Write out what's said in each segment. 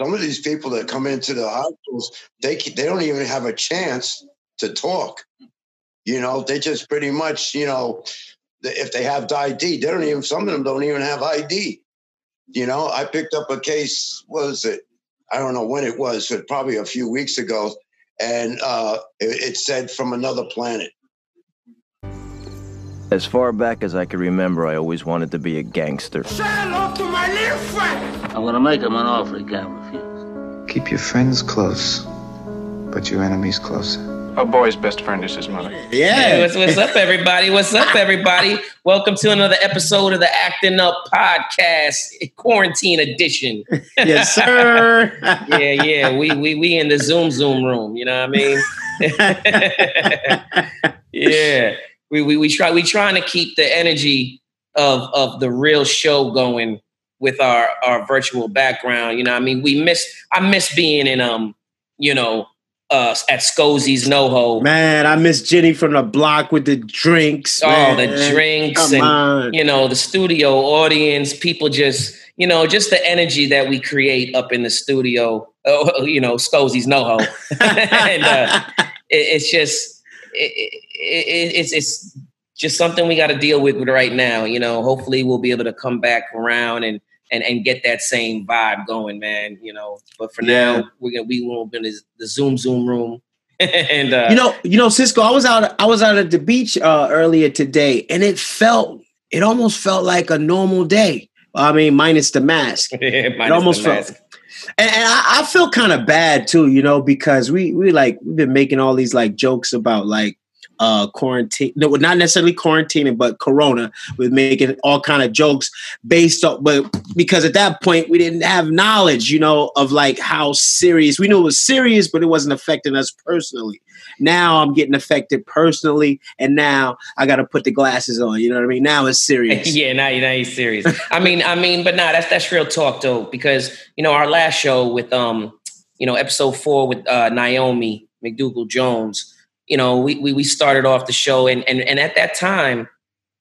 some of these people that come into the hospitals, they they don't even have a chance to talk. You know, they just pretty much, you know, if they have ID, they don't even. Some of them don't even have ID. You know, I picked up a case. Was it? I don't know when it was, but probably a few weeks ago, and uh, it, it said from another planet. As far back as I can remember, I always wanted to be a gangster. Say hello to my little friend. I'm gonna make him an offer he can't refuse. Keep your friends close, but your enemies closer. A boy's best friend is his mother. Yeah. Hey, what's, what's up, everybody? What's up, everybody? Welcome to another episode of the Acting Up Podcast, Quarantine Edition. yes, sir. yeah, yeah. We we we in the Zoom Zoom room. You know what I mean? yeah. We we we try we trying to keep the energy of of the real show going with our our virtual background. You know, what I mean, we miss I miss being in um, you know, uh, at Scozzi's NoHo. Man, I miss Jenny from the block with the drinks. Oh, man. the drinks Come and on. you know the studio audience, people just you know just the energy that we create up in the studio. Oh, you know, Scozzi's NoHo, and uh, it, it's just it, it, it's it's just something we got to deal with right now. You know, hopefully we'll be able to come back around and and and get that same vibe going, man. You know, but for Yeah. now we're gonna we won't be in the, Zoom Zoom room, and uh, you know, you know, Cisco. I was out. I was out at the beach uh, earlier today, and it felt. It almost felt like a normal day. I mean, minus the mask. it it almost felt. And, and I, I feel kind of bad too, you know, because we we like we've been making all these like jokes about like uh quarantine no not necessarily quarantining but corona with making all kind of jokes based on but because at that point we didn't have knowledge you know of like how serious we knew it was serious but it wasn't affecting us personally now i'm getting affected personally and now i got to put the glasses on you know what i mean now it's serious yeah, now you now you're serious. I mean, I mean, but nah, that's that's real talk though, because you know our last show with um, you know, episode four with uh, Naomi McDougall Jones. You know, we, we we started off the show, and and and at that time,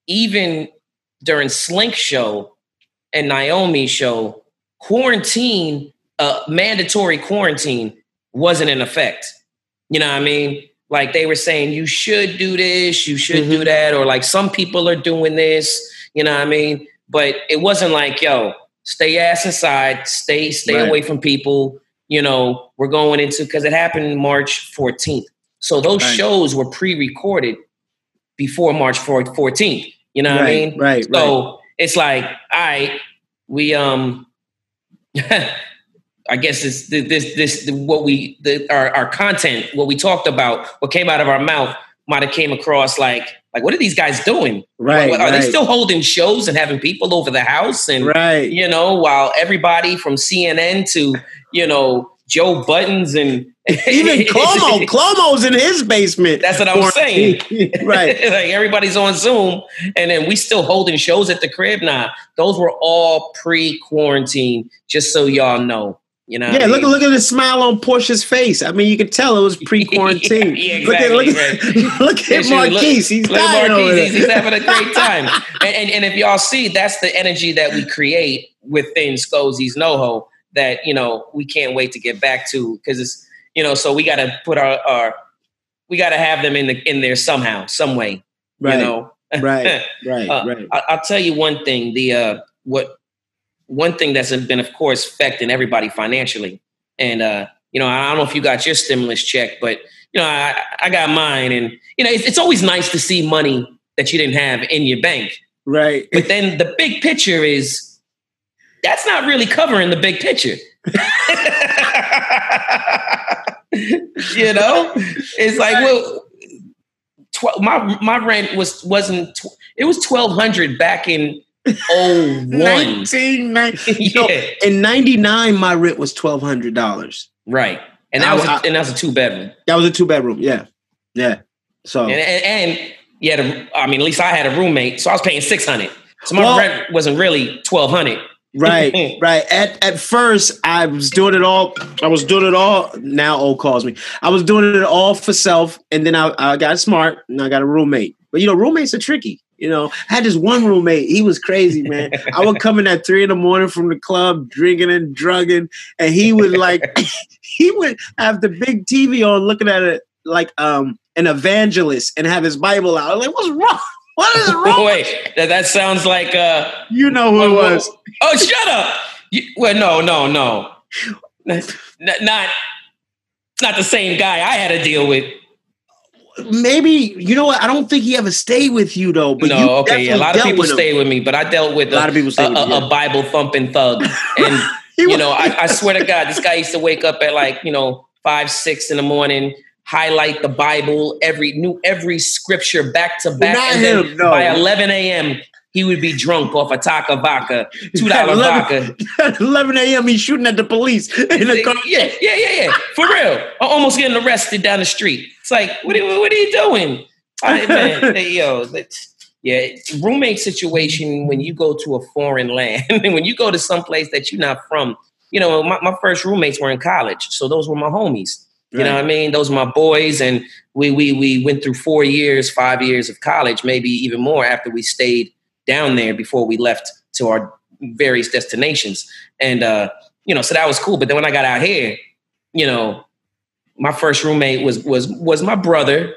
even during Slink show and Naomi show, quarantine, uh, mandatory quarantine wasn't in effect. You know what I mean? Like they were saying, you should do this, you should do that, or like some people are doing this. You know what I mean? But it wasn't like, yo, stay ass inside, stay stay Right. away from people. You know, we're going into because it happened March 14th. So those Right. shows were pre-recorded before March 14th. You know what I mean? right, So it's like, all right, we um I guess it's th- this this what we the, our our content, what we talked about, what came out of our mouth might have came across like like what are these guys doing? Right, What- are right. they still holding shows and having people over the house and right you know while everybody from CNN to you know Joe Budden and even Cuomo, Cuomo's in his basement. That's what I was saying. right. like everybody's on Zoom, and then we still holding shows at the crib. Nah, those were all pre-quarantine. Just so y'all know, you know. Yeah, I look mean? look at the smile on Portia's face. I mean, you could tell it was pre-quarantine. Yeah, Look at look exactly, at, look at shoot, look- Marquise. He's look at dying over Marquise. He's, he's having a great time. and, and and if y'all see, that's the energy that we create within Scozzi's NoHo that you know we can't wait to get back to because it's you know so we got to put our our we got to have them in the in there somehow some way Right, you know right, right, Uh, right. I, I'll tell you one thing. The uh, what one thing that's been, of course, affecting everybody financially, and uh, you know, I don't know if you got your stimulus check, but you know, I, I got mine, and you know, it's, it's always nice to see money that you didn't have in your bank. Right. But then the big picture is that's not really covering the big picture. you know, it's like well, tw- my my rent was wasn't tw- it was twelve hundred back in oh one. 1990. Yeah. in 99, my rent was $1,200. Right, and that I- was a, I- and that was a two bedroom. That was a two bedroom. Yeah. Yeah. So, And, and, and you had a, I mean, at least I had a roommate, so I was paying six hundred. So my Well- rent wasn't really twelve hundred. Right, right. At at first, I was doing it all. I was doing it all. Now, old calls me. I was doing it all for self, and then I, I got smart, and I got a roommate. But you know, roommates are tricky. You know, I had this one roommate. He was crazy, man. I would come in at three in the morning from the club, drinking and drugging, and he would like, he would have the big TV on, looking at it like um an evangelist, and have his Bible out. I'm like, what's wrong? What is wrong? Wait, that, that sounds like uh you know who it was. Oh, shut up! You, well, no, no, no, not, not not the same guy I had to deal with. Maybe you know what? I don't think he ever stayed with you though. But you no, okay, yeah, a lot of people with him. stayed with me, but I dealt with A lot of people stayed a, with a, a Bible thumping thug, and you know, I, I swear to God, this guy used to wake up at like you know five, six in the morning, highlight the Bible, every new every scripture back to back, Not and him, no. by eleven a.m. he would be drunk off a taka vodka, two dollar vodka. 11 a.m. He's shooting at the police in the car. Yeah, yeah, yeah, yeah. For real. I'm almost getting arrested down the street. It's like, what are, what are you doing? I, man, yo, yeah, roommate situation when you go to a foreign land, when you go to some place that you're not from. You know, my, my first roommates were in college, so those were my homies. You know what I mean? Those are my boys, and we we we went through four years, five years of college, maybe even more after we stayed down there before we left to our various destinations. And uh, you know, so that was cool. But then when I got out here, you know, my first roommate was was was my brother,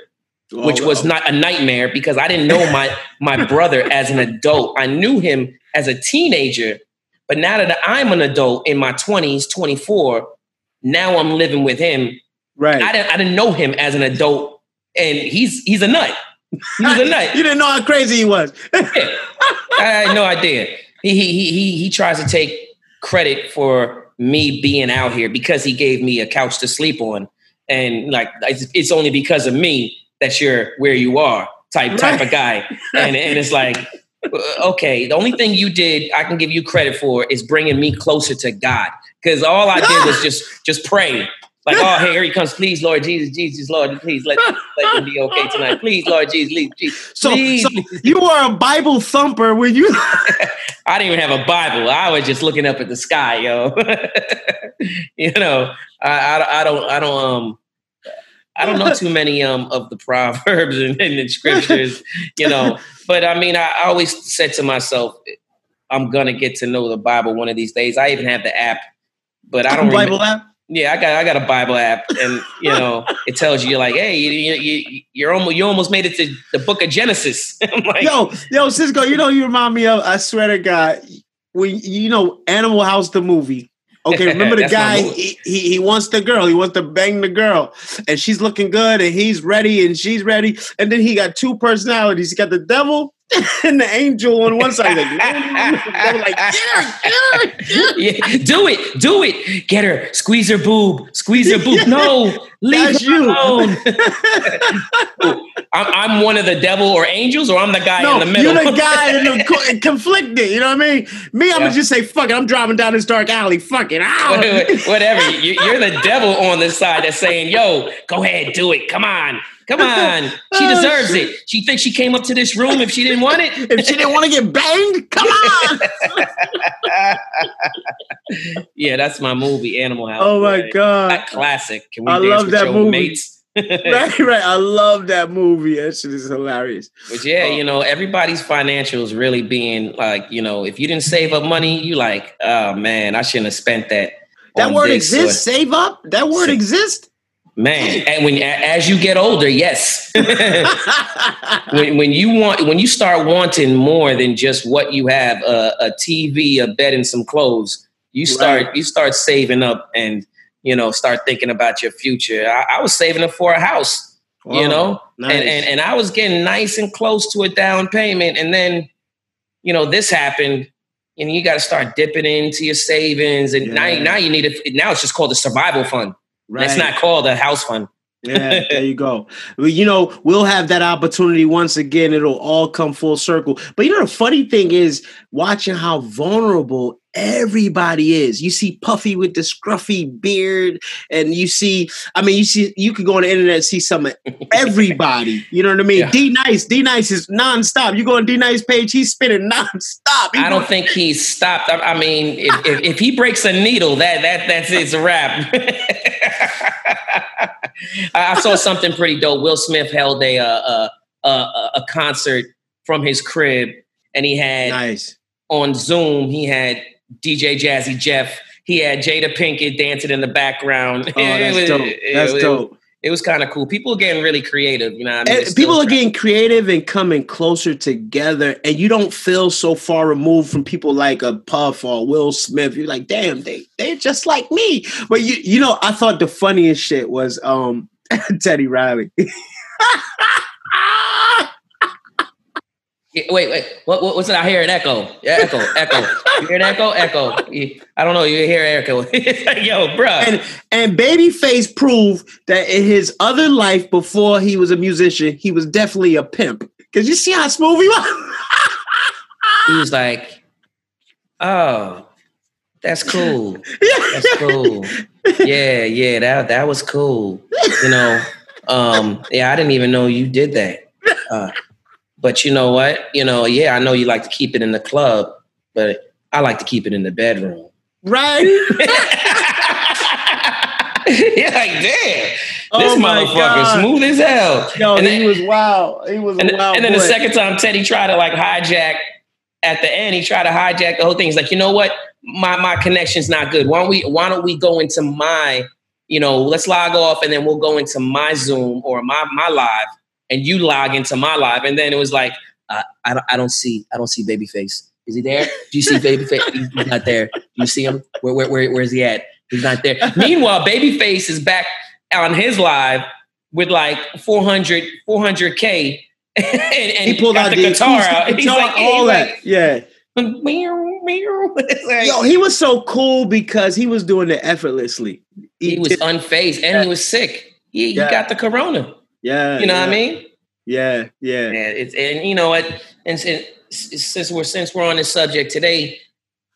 which Oh, was not a nightmare because I didn't know my my brother as an adult. I knew him as a teenager, but now that I'm an adult in my 20s, 24, now I'm living with him. Right. I didn't I didn't know him as an adult, and he's he's a nut. He's a nut. You didn't know how crazy he was. I had no idea. He he he he he tries to take credit for me being out here because he gave me a couch to sleep on, and like it's, it's only because of me that you're where you are, type type of guy. And and it's like, uh, okay, the only thing you did I can give you credit for is bringing me closer to God, because all I did was just just pray. Like, oh, hey, here he comes. Please, Lord Jesus, Jesus, Lord, please let, let him be okay tonight. Please, Lord Jesus, please, Jesus. So, please, so you are a Bible thumper when you. I didn't even have a Bible. I was just looking up at the sky, yo. you know, I, I, I don't, I don't, um, I don't know too many um of the proverbs and, and the scriptures, you know. But I mean, I, I always said to myself, I'm gonna get to know the Bible one of these days. I even have the app, but I don't Bible app. Yeah, I got I got a Bible app, and you know, it tells you like, hey, you, you, you you're almost you almost made it to the Book of Genesis. Like, Yo, yo, Cisco, you know you remind me of. I swear to God, when you know Animal House the movie. Okay, remember the guy? He, he he wants the girl. He wants to bang the girl, and she's looking good, and he's ready, and she's ready, and then he got two personalities. He got the devil and the angel on one side. Like, no, no. Like, get her, get her, get her. yeah, do it, do it. Get her, squeeze her boob, squeeze her boob. No, leave That's her you. alone. I'm, I'm one of the devil or angels, or I'm the guy No, in the middle. you're the guy in the co- conflicted. You know what I mean? Me, I'm Yeah. gonna just say, "Fuck it." I'm driving down this dark alley. Fuck it. Whatever. You're the devil on this side that's saying, "Yo, go ahead, do it. Come on, come oh, on." She Oh, deserves shit. it. She thinks she came up to this room if she didn't want it. if she didn't want to get banged, come on. yeah, that's my movie, Animal House. oh my god. That classic. Can we I dance love with that your movie. mates? right, right. I love that movie. That shit is hilarious. But yeah, Oh. you know, everybody's financials really being like, you know, if you didn't save up money, you like, oh man, I shouldn't have spent that. That word this exists. or- Save up. That word exists. Man. And when as you get older, yes. when when you want when you start wanting more than just what you have, uh, a TV, a bed, and some clothes, you start Right. you start saving up and you know start thinking about your future. I, I was saving up for a house. you know nice. and, and and i was getting nice and close to a down payment and then you know this happened and you got to start dipping into your savings and now, Yeah. now you need it now it's just called a survival fund right. it's not called a house fund yeah, there you go. Well, you know, we'll have that opportunity once again. It'll all come full circle. But you know, the funny thing is watching how vulnerable everybody is. You see Puffy with the scruffy beard, and you see, I mean, you see, you could go on the internet and see some of everybody. You know what I mean? Yeah. D Nice, D Nice is nonstop. You go on D Nice page, he's spinning nonstop. He i don't think he's stopped i, I mean if, if, if he breaks a needle that that that's it's a wrap I, I saw something pretty dope will smith held a uh, a, a, a concert from his crib, and he had Nice. on Zoom he had DJ Jazzy Jeff. He had Jada Pinkett dancing in the background. Oh, that's dope. That's dope. It was kind of cool. People are getting really creative. You know, what I mean, people are getting creative and coming closer together, and you don't feel so far removed from people like a Puff or Will Smith. You're like, damn, they they're just like me. But you you know, I thought the funniest shit was um Teddy Riley. Yeah, wait, wait. What, what, what's it? I hear an echo. Yeah, echo, echo. You hear an echo? Echo. I don't know. You hear echo. Yo, bro. and and Babyface proved that in his other life before he was a musician, he was definitely a pimp. Cause you see how smooth he was. he was like, "Oh, that's cool. That's cool. Yeah, yeah. That that was cool. You know. Um. Yeah, I didn't even know you did that. Uh, but you know what? You know, yeah, I know you like to keep it in the club, but I like to keep it in the bedroom. right? You're like, damn, oh this Oh my motherfucker God. smooth as hell. Yo, And he then- was wild. He was and, wild. and then boy. the second time Teddy tried to like hijack at the end, he tried to hijack the whole thing. He's like, you know what? My my connection's not good. Why don't we why don't we go into my, you know, let's log off and then we'll go into my Zoom or my my live and you log into my live. And then it was like, uh, I don't I don't see I don't see Babyface. Is he there? Do you see Babyface? He's he's not there. Do you see him? Where where where where's he at? He's not there. Meanwhile, Babyface is back on his live with like 400 400k and, and he pulled out the the guitar out. He's like, all he's that. like, yeah. Like- Yo, he was so cool because he was doing it effortlessly. he was did- unfazed and he was sick. He, he Yeah. got the corona. Yeah. You know yeah, what I mean? Yeah, yeah. Yeah, it's and you know what? And since, since we're since we're on this subject today,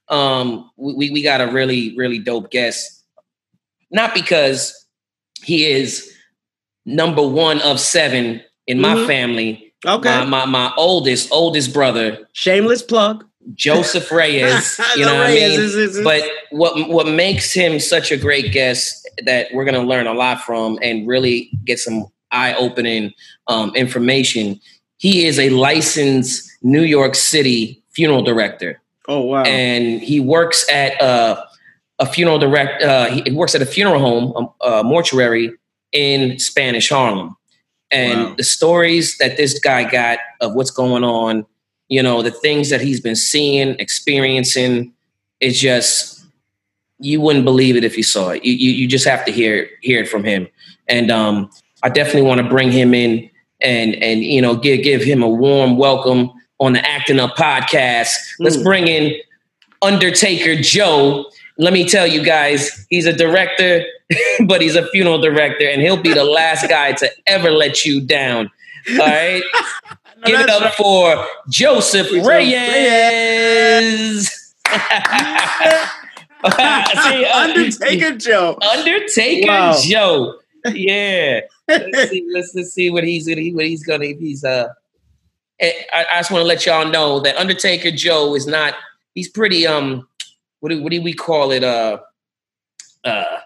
um, we we got a really really dope guest. Not because he is number one of seven in my Mhm. family. Okay. My, my my oldest oldest brother Shameless plug. Joseph Reyes. you know what I mean? But what what makes him such a great guest that we're going to learn a lot from and really get some eye opening um, information. He is a licensed New York City funeral director, oh wow. and he works at uh, a funeral direct. Uh, he works at a funeral home, um, uh, mortuary in Spanish Harlem. And Wow. the stories that this guy got of what's going on, you know, the things that he's been seeing, experiencing, it's just you wouldn't believe it if you saw it. You you, you just have to hear hear it from him. And um, I definitely want to bring him in and and you know give give him a warm welcome on the Acting Up podcast. Let's Mm. bring in Undertaker Joe. Let me tell you guys, he's a director, but he's a funeral director, and he'll be the last guy to ever let you down. All right. Give it up for Joseph Joseph Reyes. See, uh, Undertaker Joe. Undertaker Wow. Joe. Yeah. Let's see, let's, let's see what he's gonna what he's gonna if he's uh eh, I, I just want to let y'all know that Undertaker Joe is not he's pretty um what do, what do we call it uh uh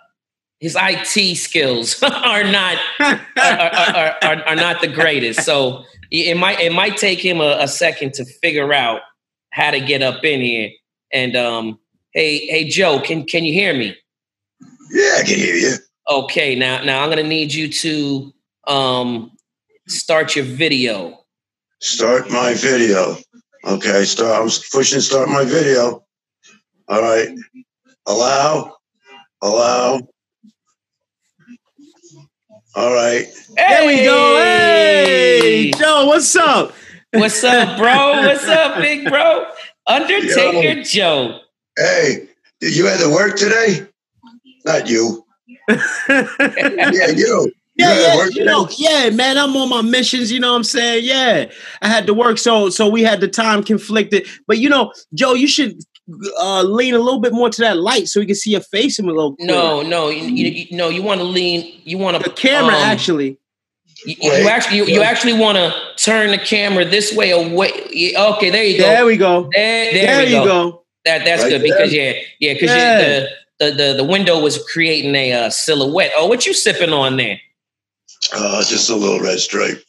his IT skills are not are, are, are, are, are not the greatest. So it might it might take him a, a second to figure out how to get up in here. And um, hey hey Joe, can can you hear me? Yeah, I can hear you. Okay, now now I'm gonna need you to um start your video. Start my video. Okay, start. I'm pushing start my video. All right. Allow. Allow. All right. There we go. Hey, Joe, what's up? What's up, bro? What's up, big bro? Undertaker Joe. Hey, you had to work today? Not you. Yeah, you. You Yeah, yeah, you know, yeah, man. I'm on my missions. You know what I'm saying? Yeah, I had to work, so so we had the time conflicted. But you know, Joe, you should uh, lean a little bit more to that light so we can see your face in a little. clearer. No, no, you, you, you no. You want to lean. You want to the camera actually. You, you actually you, you actually want to turn the camera this way away. Okay, there you go. There we go. There, there, There we you go. go. That that's Right good there. because yeah, yeah, because Yeah. the, the the the window was creating a uh, silhouette. Oh, what you sipping on there? Uh, just a little red stripe.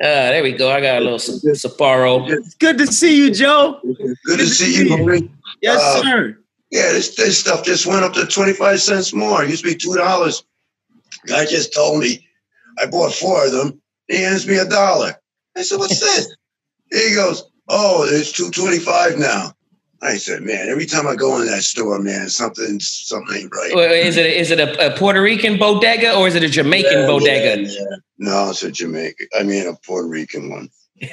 Uh, there we go. I got a little Sa- Sapporo. It's good to see you, Joe. Good to see you. homie. Yes, Uh, sir. Yeah, this, this stuff just went up to 25 cents more. It used to be $2. Guy just told me I bought four of them. He hands me a dollar. I said, What's this? he goes, Oh, it's 225 now. I said, Man, every time I go in that store, man, something something ain't right. Well, Is it is it a, a Puerto Rican bodega or is it a Jamaican Yeah, bodega? yeah, yeah. No, it's a Jamaican. I mean, a Puerto Rican one. hey,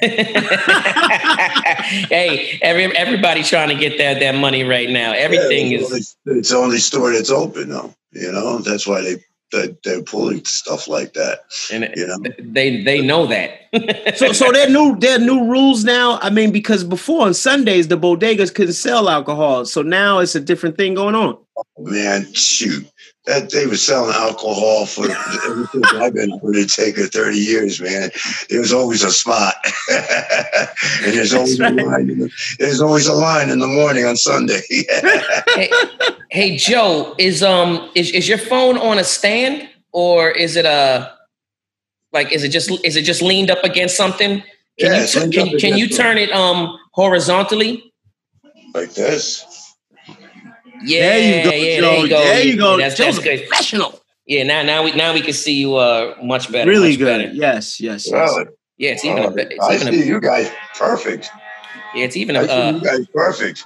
every everybody trying to get that that money right now. Everything Yeah, is it's, only, it's the only store that's open, though. You know, that's why they, they they're pulling stuff like that. and You know, they they know that. So, so there are new there are new rules now. I mean, because before on Sundays the bodegas couldn't sell alcohol, so now it's a different thing going on. Oh, man, shoot, that they were selling alcohol for ever since I've been the taker thirty years, man. There was always a spot, and there's always That's a line. In the, there's always a line in the morning on Sunday. hey, hey, Joe, is um is, is your phone on a stand or is it a like is it just is it just leaned up against something? Can Yeah, you leaned can, can you turn it um horizontally? like this. Yeah, there you go, yeah, Joe. there you go. There you go. That's, Joe's that's good. professional. Yeah, now now we now we can see you uh much better. Really much good. better. Yes, yes. yes. Yeah, it's even a Oh, bit. It's I even a, see you guys perfect. yeah, it's even I a uh, you guys perfect.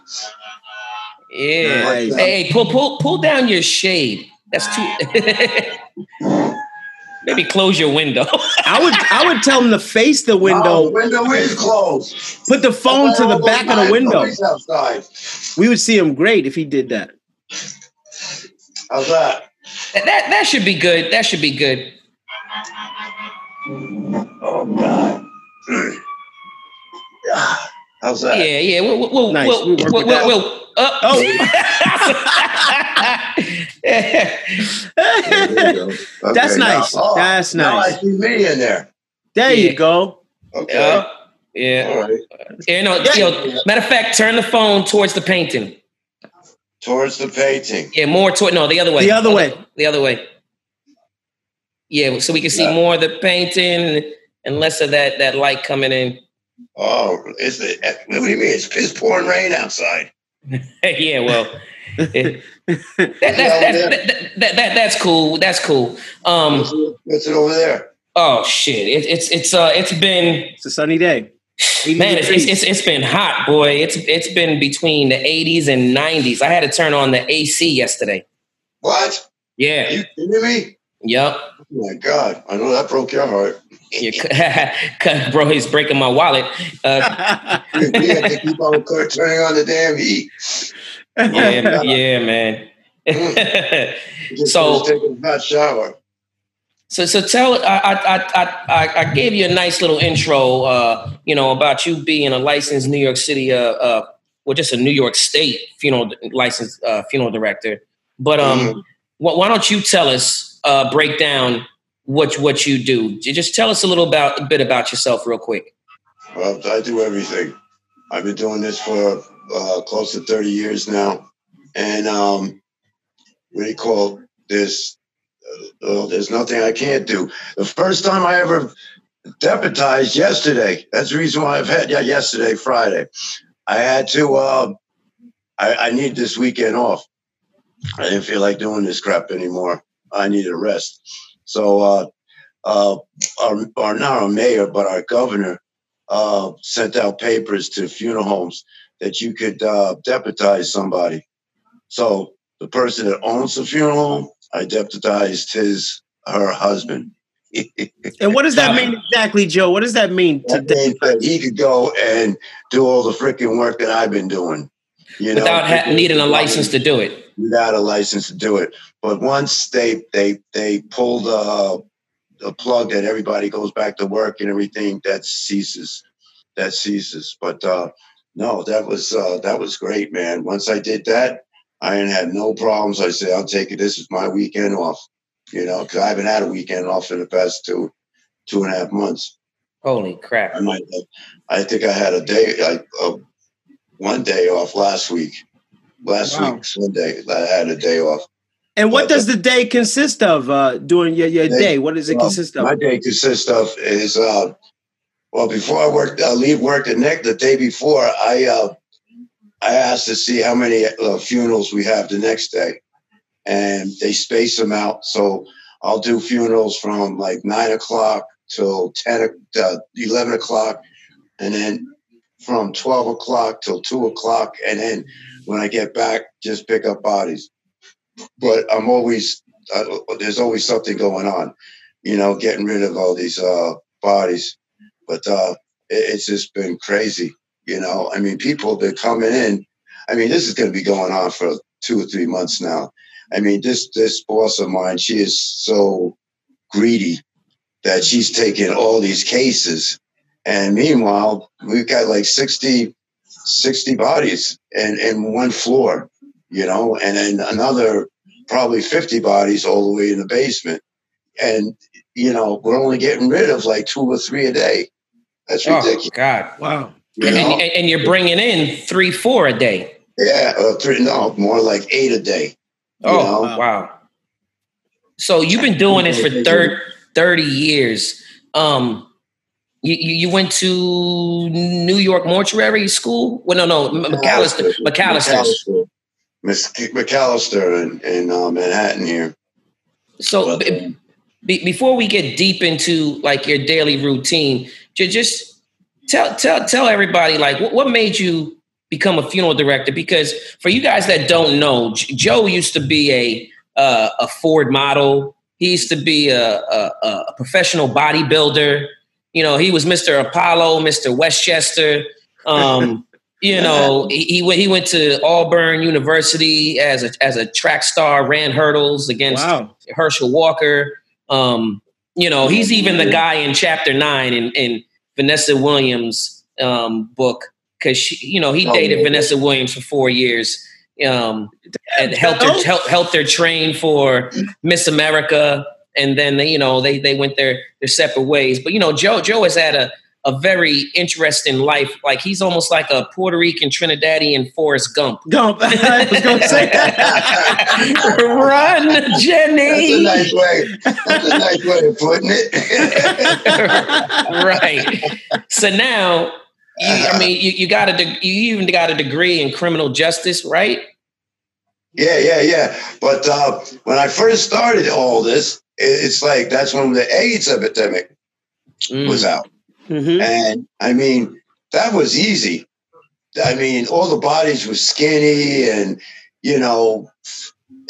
yeah. Nice. Hey, hey, pull pull pull down your shade. That's too. Maybe close your window. I would I would tell him to face the Oh, window, the window is closed. put the phone to the back of the window. We would see him great if he did that. How's that? that, that that should be good. That should be good. Oh God. How's that? Yeah, yeah. We'll, we'll, we'll, Nice. we'll, We work we'll, with that. we'll, we'll- uh, There you go. That's Okay, now- nice. oh, That's Now I nice. see me in there. There Yeah. you go. Okay. yeah, yeah. All right. Yeah, no, Yeah. yo, matter of fact, turn the phone towards the painting. Towards the painting. Yeah, more toward no, the other way. The other way. The other way. Yeah, so we can see Yeah. more of the painting and less of that that light coming in. Oh, is it? What do you mean? It's piss pouring rain outside. yeah, well, it- that, that, that, that, that, that- that's cool. That's cool. Um, What's it, what's it over there? oh shit, it, it's it's uh it's been It's a sunny day. man, it's, it's it's it's been hot, boy. It's it's been between the 80s and 90s. I had to turn on the AC yesterday. What? Are Yeah. you kidding me? Yep. Oh my God! I know that broke your heart. Bro, he's breaking my wallet. Uh, you had to keep on turning on the damn heat. Yeah, yeah, man. So- taking a hot shower. So, so tell I I I I, gave you a nice little intro, uh, you know, about you being a licensed New York City, uh, uh, well, just a New York State funeral licensed uh, funeral director. But um, Mhm. wh- why don't you tell us, uh, break down what what you do? Just tell us a little about a bit about yourself, real quick. Well, I do everything. I've been doing this for uh, close to 30 years now. And um, what do you call this? Uh, there's nothing I can't do. The first time I ever deputized yesterday, that's the reason why I've had, yeah, yesterday, Friday. I had to, uh, I, I need this weekend off. I didn't feel like doing this crap anymore. I needed a rest. So, uh, uh, our, our, not our mayor, but our governor uh, sent out papers to funeral homes that you could uh, deputize somebody. So the person that owns the funeral home, I deputized his her husband. and what does that mean exactly, Joe? What does that mean? To That means that he could go and do all the freaking work that I've been doing. You know, Without ha- needing a license to do it. without a license to do it. But once they they they pulled uh, the plug that everybody goes back to work and everything, that ceases. That ceases. But uh, no, that was uh, that was great, man. Once I did that, I ain't had no problems. I said, I'll take it. This is my weekend off. You know, because I haven't had a weekend off in the past two two and a half months. Holy crap! I might. I think I had a day, like uh, one day off last week. Last Wow. week, Sunday, I had a day off. And what But does the day consist of uh, during your, your Day- day? What does it Well, consist of? My day consists of is uh, well before I work uh, leave work the next the day before I uh, I ask to see how many uh, funerals we have the next day, and they space them out. So I'll do funerals from like nine o'clock till ten uh, eleven o'clock, and then from twelve o'clock till two o'clock, and then when I get back, just pick up bodies. But I'm always uh, there's always something going on, you know, getting rid of all these uh, bodies. But uh, it, it's just been crazy, you know. I mean, people been coming in. I mean, this is going to be going on for two or three months now. I mean, this this boss of mine, she is so greedy that she's taking all these cases, and meanwhile, we've got like 60, 60 bodies in in one floor, you know, and then another probably 50 bodies all the way in the basement. And, you know, we're only getting rid of like two or three a day. That's Oh ridiculous. God! wow. you And, and, and you're bringing in three, four a day. yeah, uh, three, no, more like eight a day. Oh know? wow! So you've been doing it for thir- thirty years. Um, you, you you went to New York mortuary school? Well, no, no, M- McAllister, McAllister's. McAllister. Miss McAllister in, in uh, Manhattan here. So But, b- um, before we get deep into like your daily routine, ju- just tell tell tell everybody like what, what made you become a funeral director? Because for you guys that don't know, Joe used to be a uh, a Ford model. He used to be a, a, a professional bodybuilder. You know, he was Mr. Apollo, Mr. Westchester. Um, you know, he, he went he went to Auburn University as a as a track star, ran hurdles against Wow. Herschel Walker. Um, you know, he's even the guy in chapter nine in, in Vanessa Williams' um, book because she, you know, he Oh, dated yeah. Vanessa Williams for four years. Um, and helped her help, helped her train for Miss America, and then they, you know they they went their their separate ways. But you know, Joe Joe has had a a very interesting life. Like he's almost like a Puerto Rican Trinidadian Forrest Gump. Gump. I was going to say that. Run, that's a Jenny. nice way. That's a nice way of putting it. right. So now, you, I mean, you, you got a de- you even got a degree in criminal justice, right? Yeah, yeah, yeah. But uh, when I first started all this, it's like that's when the AIDS epidemic Mm. was out. Mhm. And I mean, that was easy. I mean, all the bodies were skinny and, you know,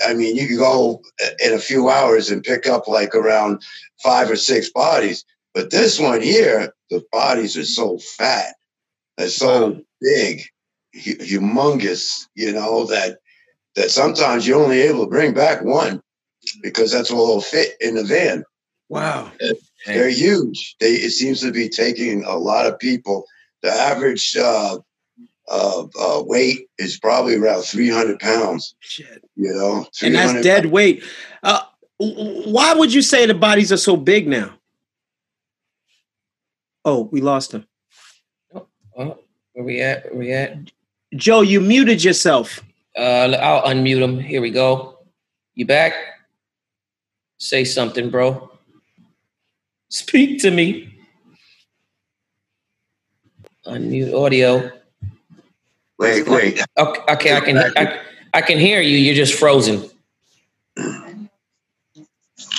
I mean, you could go in a few hours and pick up like around five or six bodies. But this one here, the bodies are so fat, they're so big, hu- humongous, you know, that that sometimes you're only able to bring back one because that's all fit in the van. Wow. They're huge. They it seems to be taking a lot of people. The average uh, uh, uh, weight is probably around 300 pounds. Shit. You know, And that's 300 dead weight. Uh, w- w- why would you say the bodies are so big now? Oh, we lost him. Oh, where we at? Where we at? Joe, you muted yourself. Uh, I'll unmute him. Here we go. You back? Say something, bro. Speak to me. Unmute audio. Wait, wait. Okay, okay I can I, I can hear you. You're just frozen.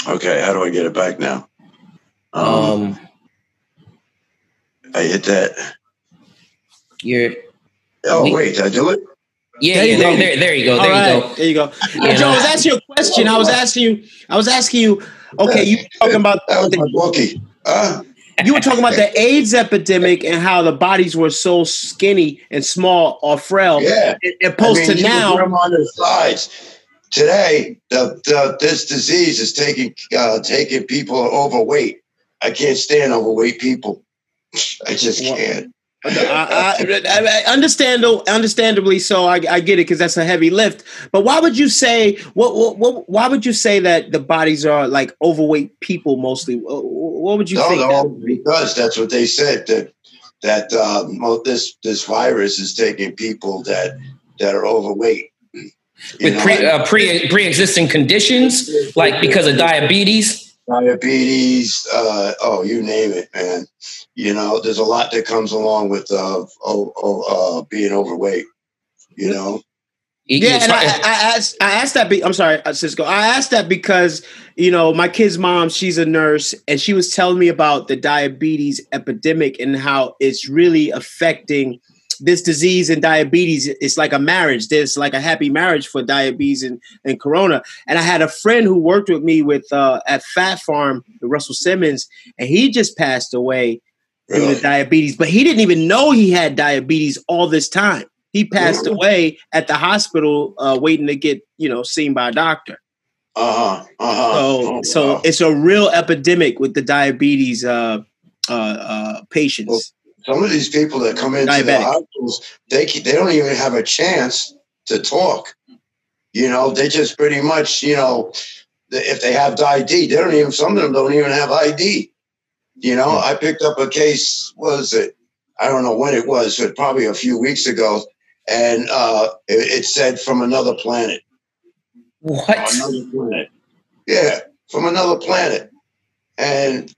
Okay, how do I get it back now? Um, Um, I hit that. you're Oh, we- wait, did I do it? yeah, There you yeah. There, go. there, there you go. All There you right, go. there you go. Yeah. Joe, I was asking you a question. I was asking you. I was asking you. Okay, you were talking about That was the, my bookie. Huh? you were talking about the AIDS epidemic and how the bodies were so skinny and small or frail, Yeah. opposed I mean, to now. put 'em on the sides. Today, the, the this disease is taking uh, taking people overweight. I can't stand overweight people. I just can't. I, I, I understandable, understandably so. I, I get it because that's a heavy lift. But why would you say what, what, what? Why would you say that the bodies are like overweight people mostly? What what would you no, think? that no, would be? because that's what they said that that uh, mo- this this virus is taking people that that are overweight. You with know, pre uh, pre pre existing conditions, like because of diabetes. Diabetes, uh, oh, you name it, man. You know, there's a lot that comes along with uh, oh, oh, uh, being overweight. You know, Yeah, and I, I asked, I asked that. Be, I'm sorry, uh, Cisco. I asked that because you know my kid's mom, she's a nurse, and she was telling me about the diabetes epidemic and how it's really affecting this disease and diabetes. It's like a marriage. There's like a happy marriage for diabetes and, and corona. And I had a friend who worked with me with uh, at Phat Farm, Russell Simmons, and he just passed away really. diabetes, but he didn't even know he had diabetes all this time. He passed Really? away at the hospital, uh, waiting to get you know seen by a doctor. Uh huh. Uh huh. So, so it's a real epidemic with the diabetes uh, uh, uh, patients. Some of these people that come into the hospitals, they they don't even have a chance to talk. You know, they just pretty much, you know, if they have ID, they don't even. Some of them don't even have ID. You know, I picked up a case. Was it? I don't know when it was, but probably a few weeks ago, and uh, it, it said from another planet. what? Another planet. Yeah, from another planet. And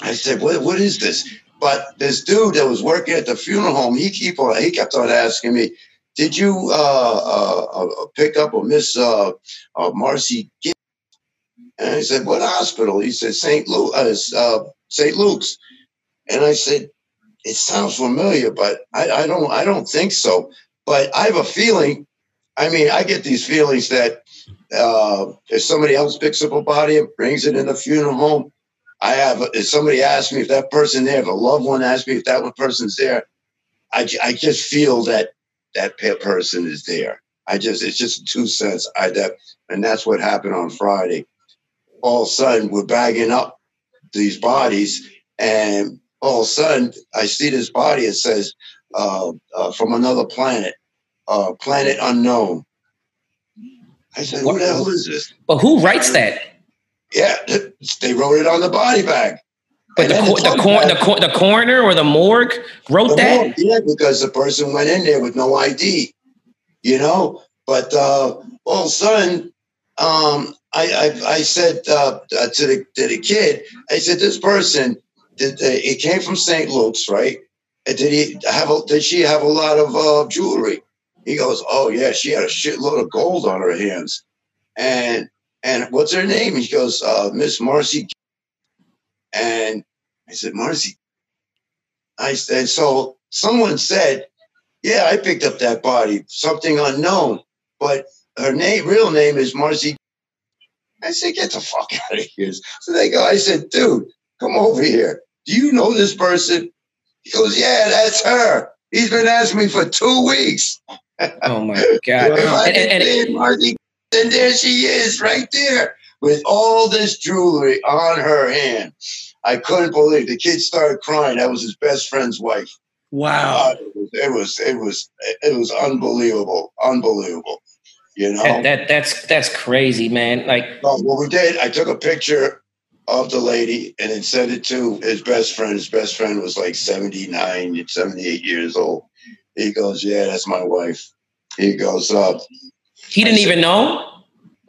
I said, "What? What is this?" But this dude that was working at the funeral home, he keep on, he kept on asking me, "Did you uh, uh, uh, pick up a Miss uh, uh, Marcy?" Gibb?" And I said, "What hospital?" He said, "St. Uh, uh, St. Luke's." And I said, "It sounds familiar, but I, I don't, I don't think so." But I have a feeling. I mean, I get these feelings that uh, if somebody else picks up a body and brings it in the funeral home, I have. If somebody asks me if that person there, if a loved one asks me if that one person's there, I, I just feel that that person is there. I just it's just two cents. I that and that's what happened on Friday. All of a sudden, we're bagging up these bodies, and all of a sudden, I see this body. It says uh, uh, from another planet, uh, planet unknown. I said, "Who the hell is this?" But who writes that? Yeah, they wrote it on the body bag. But the the, cor- bag. the, cor- the coroner or the morgue wrote The that. morgue, Yeah, because the person went in there with no ID, you know. But uh, all of a sudden, um, I, I I said uh, uh, to the to the kid, I said, "This person, did they, it came from St. Luke's, right? And did he have? A, did she have a lot of uh, jewelry?" He goes, "Oh yeah, she had a shitload of gold on her hands." And and what's her name? He goes, uh, "Miss Marcy." And I said, "Marcy." I said, so someone said, yeah, I picked up that body, something unknown, but her name, real name is Marcy. I said, get the fuck out of here. So they go, I said, dude, come over here. Do you know this person? He goes, yeah, that's her. He's been asking me for two weeks. Oh my god! And- and- and- Marcy, and there she is right there with all this jewelry on her hand. I couldn't believe the kid started crying. That was his best friend's wife. Wow. Uh, it was it was it was unbelievable, unbelievable. You know, That, that that's that's crazy, man. Like So what we did, I took a picture of the lady and then sent it to his best friend. His best friend was like 79, 78 years old. He goes, "Yeah, that's my wife." He goes, "Uh, he didn't even know.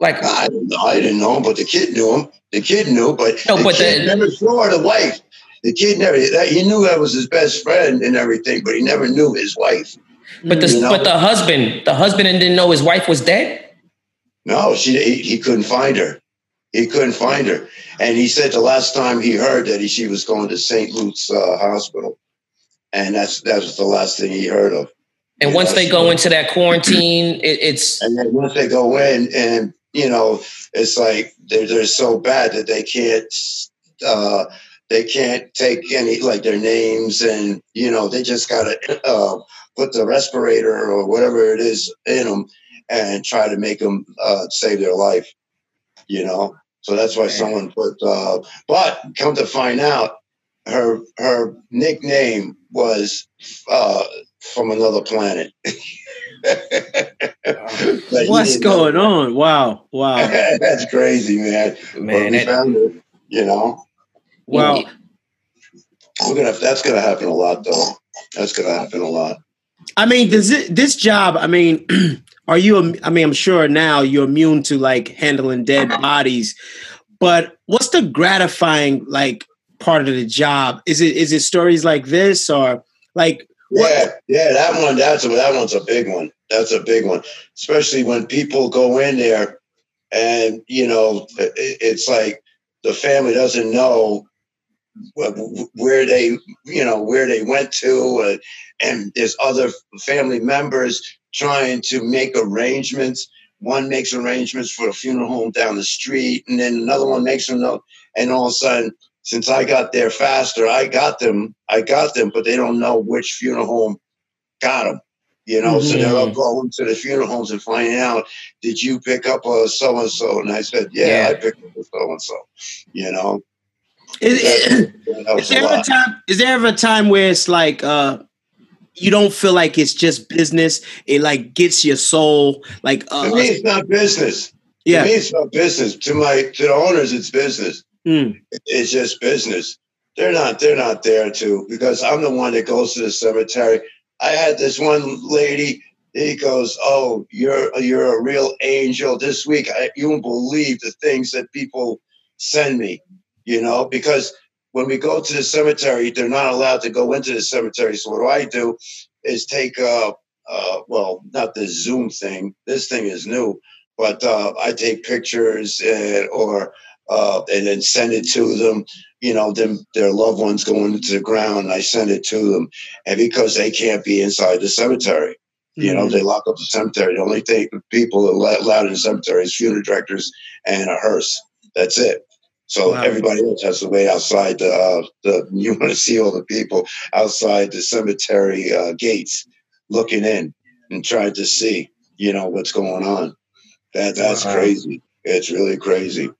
Like I didn't know, I didn't know but the kid knew him. The kid knew, but No, the but kid the- never saw the wife. The kid never. That, he knew that was his best friend and everything, but he never knew his wife. But the You know? but the husband, the husband didn't know his wife was dead. No, she he, he couldn't find her. He couldn't find her, and he said the last time he heard that he, she was going to St. Luke's uh, hospital, and that's that was the last thing he heard of. And once they go into that quarantine, it, it's And then once they go in, and you know, it's like they're they're so bad that they can't uh, they can't take any like their names, and you know, they just gotta uh, put the respirator or whatever it is in them and try to make them uh, save their life. You know, so that's why someone put. Uh, but come to find out, her her nickname was uh, from another planet. What's didn't know going on? Wow. Wow. That's crazy, man. Man. we That, found it, you know. Wow. We're gonna. That's gonna happen a lot, though. That's gonna happen a lot. I mean, does it this job? I mean, are you? I mean, I'm sure now you're immune to like handling dead bodies, but what's the gratifying like part of the job? Is it is it stories like this or like? Yeah, what? yeah, that one. That's a, that one's a big one. That's a big one, especially when people go in there, and you know, it, it's like the family doesn't know where they you know where they went to uh, and there's other family members trying to make arrangements one makes arrangements for a funeral home down the street and then another one makes them know and all of a sudden since i got there faster i got them i got them but they don't know which funeral home got them you know mm-hmm. so they're all going to the funeral homes and finding out did you pick up a so and so and i said yeah, yeah. i picked up a so and so you know is, is, there ever time? Is there ever a time where it's like uh, you don't feel like it's just business? It like gets your soul. Like uh, to me, it's not business. Yeah, to me, it's not business. To my to the owners, it's business. Mm. It's just business. They're not. They're not there to because I'm the one that goes to the cemetery. I had this one lady. He goes, "Oh, you're you're a real angel." This week, I, you won't believe the things that people send me you know, because when we go to the cemetery, they're not allowed to go into the cemetery. So what do I do is take, uh, uh, well, not the Zoom thing. This thing is new, but uh, I take pictures and, or uh, and then send it to them. You know, them their loved ones going into the ground. And I send it to them, and because they can't be inside the cemetery, you know, mm-hmm. they lock up the cemetery. The only thing people allowed in the cemetery is funeral directors and a hearse. That's it. So wow. everybody else has to wait outside the, uh, the you want to see all the people outside the cemetery uh, gates looking in and trying to see, you know, what's going on. That that's wow. crazy. It's really crazy.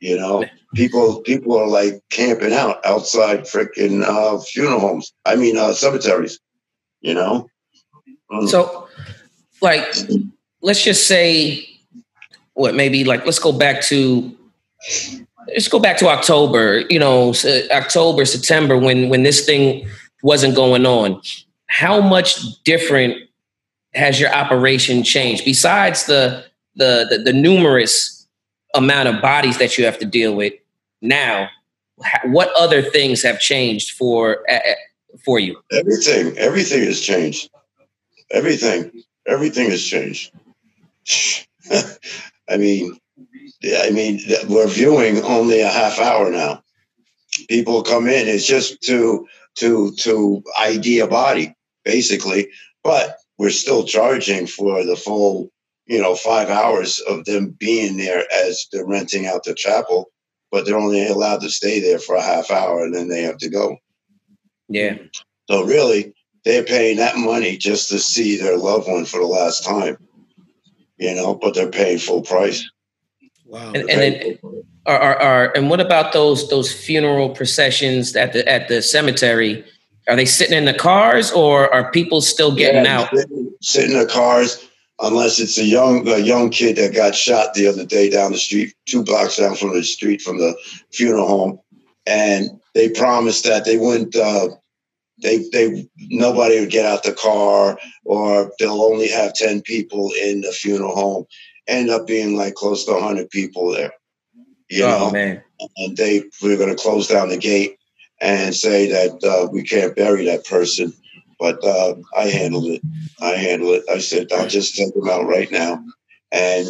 You know, people people are like camping out outside freaking uh, funeral homes. I mean, uh, cemeteries. You know. Mm. So, like, let's just say, what maybe like let's go back to let's go back to October, you know, October, September, when when this thing wasn't going on. How much different has your operation changed besides the the the, the numerous amount of bodies that you have to deal with now? What other things have changed for for you? Everything, everything has changed. Everything, everything has changed. I mean, I mean, we're viewing only a half hour now. People come in, it's just to to to ID a body, basically. But we're still charging for the full, you know, five hours of them being there as they're renting out the chapel, but they're only allowed to stay there for a half hour and then they have to go. Yeah. So really, they're paying that money just to see their loved one for the last time. You know, but they're paying full price. Wow. And, and then are, are, are, and what about those those funeral processions at the at the cemetery? Are they sitting in the cars or are people still getting yeah, out? Sitting, sitting in the cars, unless it's a young a young kid that got shot the other day down the street, two blocks down from the street from the funeral home, and they promised that they wouldn't. Uh, they they nobody would get out the car, or they'll only have ten people in the funeral home end up being like close to 100 people there. You oh, know, man. and they we're going to close down the gate and say that uh, we can't bury that person. But uh, I handled it. I handled it. I said I'll just take them out right now, and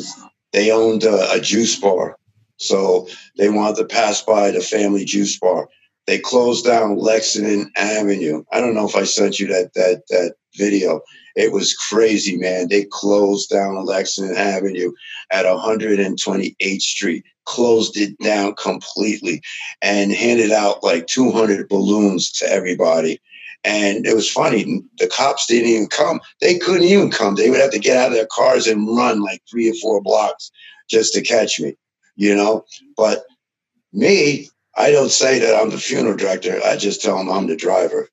they owned a, a juice bar, so they wanted to pass by the family juice bar. They closed down Lexington Avenue. I don't know if I sent you that that that video. It was crazy, man. They closed down Lexington Avenue at 128th Street, closed it down completely, and handed out like 200 balloons to everybody. And it was funny. The cops didn't even come. They couldn't even come. They would have to get out of their cars and run like three or four blocks just to catch me, you know? But me, I don't say that I'm the funeral director. I just tell them I'm the driver.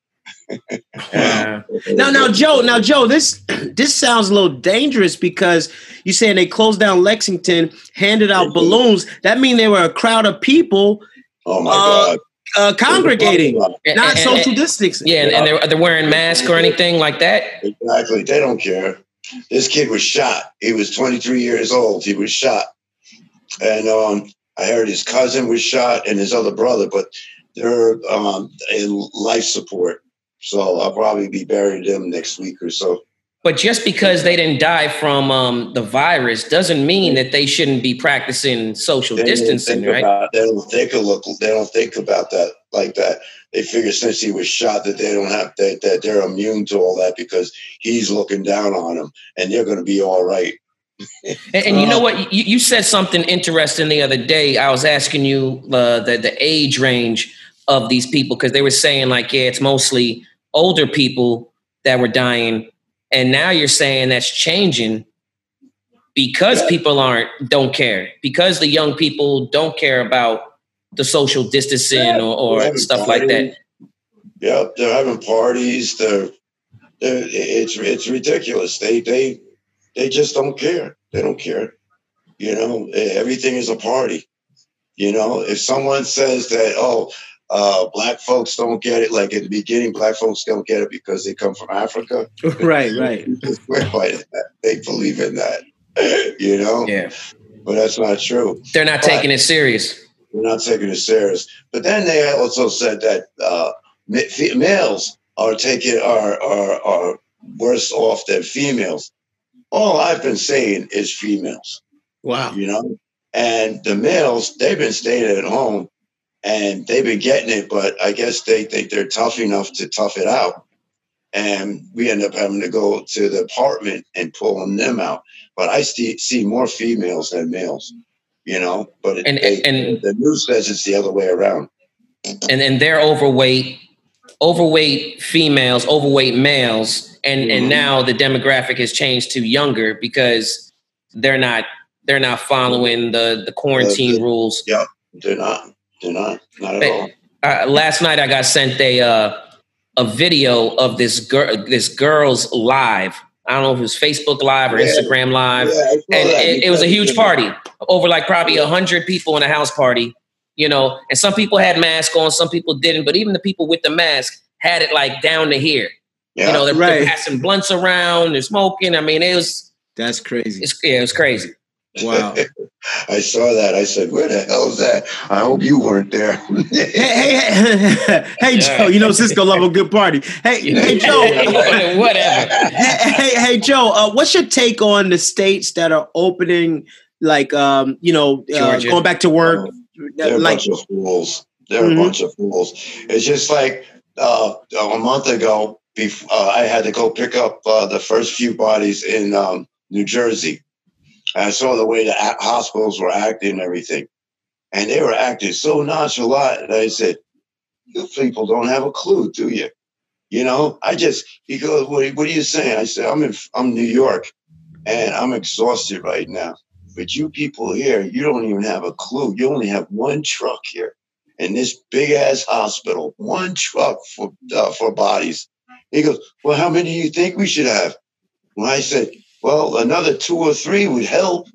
now, now, Joe, now, Joe, this this sounds a little dangerous because you saying they closed down Lexington, handed out balloons. That mean there were a crowd of people. Oh my uh, god. Uh, congregating, not and, social and, distancing. Yeah, and, and they're, they're wearing masks or anything like that. Exactly, they don't care. this kid was shot. He was 23 years old. He was shot, and um, I heard his cousin was shot and his other brother, but they're um, in life support. So I'll probably be burying them next week or so. But just because they didn't die from um, the virus doesn't mean that they shouldn't be practicing social They distancing, think right? about- they don't think look. They don't think about that like that. They figure since he was shot that they don't have that that they're immune to all that because he's looking down on them and they're going to be all right. And, and you know what? You, you said something interesting the other day. I was asking you uh, the the age range of these people because they were saying like, yeah, it's mostly older people that were dying, and now you're saying that's changing because Yeah. people aren't don't care because the young people don't care about the social distancing Yeah. or, or stuff like that. Yep, they're having parties. They're, they're it's it's ridiculous. They they they just don't care. They don't care. You know, everything is a party. You know, if someone says that, oh, uh, black folks don't get it, like at the beginning, black folks don't get it because they come from Africa. right, right. People swear by that. They believe in that. you know, Yeah, but that's not true. they're not But- taking it serious. They're not taking it serious. But then they also said that uh, males are taking are, are are worse off than females. All I've been saying is females, Wow. you know, and the males they've been staying at home and they've been getting it, but I guess they think they're tough enough to tough it out. And we end up having to go to the apartment and pulling them out. But I see, see more females than males, you know. But it, And- they- and- the news says it's the other way around. and and they're overweight, overweight females, overweight males, and and Mhm. now the demographic has changed to younger because they're not they're not following the the quarantine The- the- rules. Yeah, they're not. They're not. Not at But- all. Uh, last night I got sent a uh, a video of this girl this girl's live. I don't know if it was Facebook Live or Yeah. Instagram Live. Yeah, and it, it was a huge party over like probably a hundred people in a house party you know and some people had masks on some people didn't but even the people with the mask had it like down to here Yeah. you know they're, Right. they're passing blunts around they're smoking i mean it was That's crazy. it's, yeah, it was crazy Wow. I saw that. I said, "Where the hell is that?" I hope you weren't there. hey, hey, hey, hey, Joe. You know Cisco love a good party. Hey, hey, Joe. whatever hey, hey, hey, Joe. Uh, what's your take on the states that are opening, like, um, you know, uh, going back to work? They're a like, bunch of fools. They're Mhm. a bunch of fools. It's just like uh, a month ago, bef- uh, I had to go pick up uh, the first few bodies in um, New Jersey. I saw the way the hospitals were acting and everything. And they were acting so nonchalant. And I said, You people don't have a clue, do you? You know, I just, he goes, What, what are you saying? I said, I'm in I'm New York and I'm exhausted right now. But you people here, you don't even have a clue. You only have one truck here in this big ass hospital, one truck for uh, for bodies. He goes, well, how many do you think we should have? Well, I said, well, another two or three would help.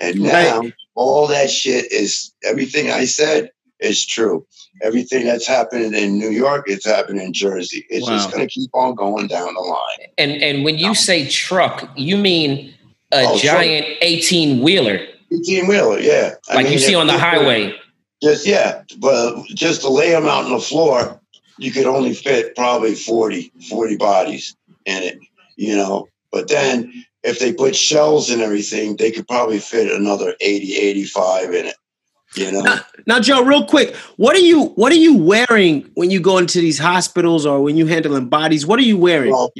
And now all that shit is everything I said is true. Everything that's happening in New York, it's happening in Jersey. It's just going to keep on going down the line. and and when you say truck you mean a Oh, giant 18 wheeler 18 wheeler, yeah. I like mean, you see on the highway Just yeah, but just to lay them out on the floor, you could only fit probably 40, 40 bodies in it, you know. But then if they put shells and everything, they could probably fit another 80, 85 in it, you know. now, now, Joe, real quick, what are you what are you wearing when you go into these hospitals or when you handling bodies? What are you wearing? Well,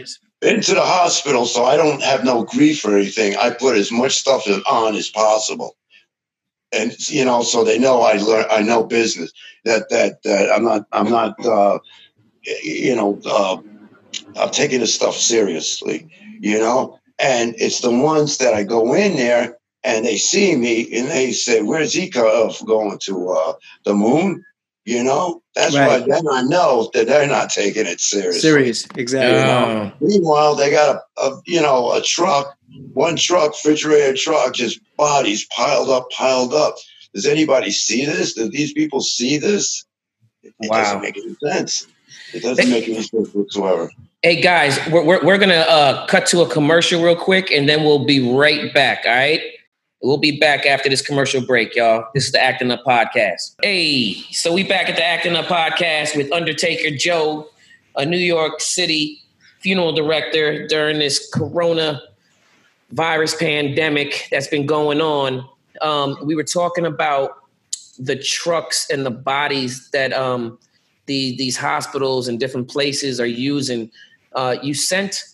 Into the hospital, so I don't have no grief or anything. I put as much stuff on as possible. And you know, so they know I learn I know business. That that that I'm not I'm not uh you know uh I'm taking this stuff seriously, you know. And it's the ones that I go in there and they see me and they say, "Where's he going to? Uh, the moon?" You know. That's Right. why then I know that they're not taking it seriously. Serious, exactly. Oh. Meanwhile, they got a, a you know a truck, one truck, refrigerator truck, just bodies piled up, piled up. Does anybody see this? Do these people see this? It Wow. doesn't make any sense. It doesn't make any sense whatsoever. Hey guys, we're we're, we're gonna uh, cut to a commercial real quick, and then we'll be right back. All right. We'll be back after this commercial break, y'all. This is the Acting Up Podcast. Hey, so we back at the Acting Up Podcast with Undertaker Joe, a New York City funeral director during this corona virus pandemic that's been going on. Um, we were talking about the trucks and the bodies that um, the, these hospitals and different places are using. Uh, you sent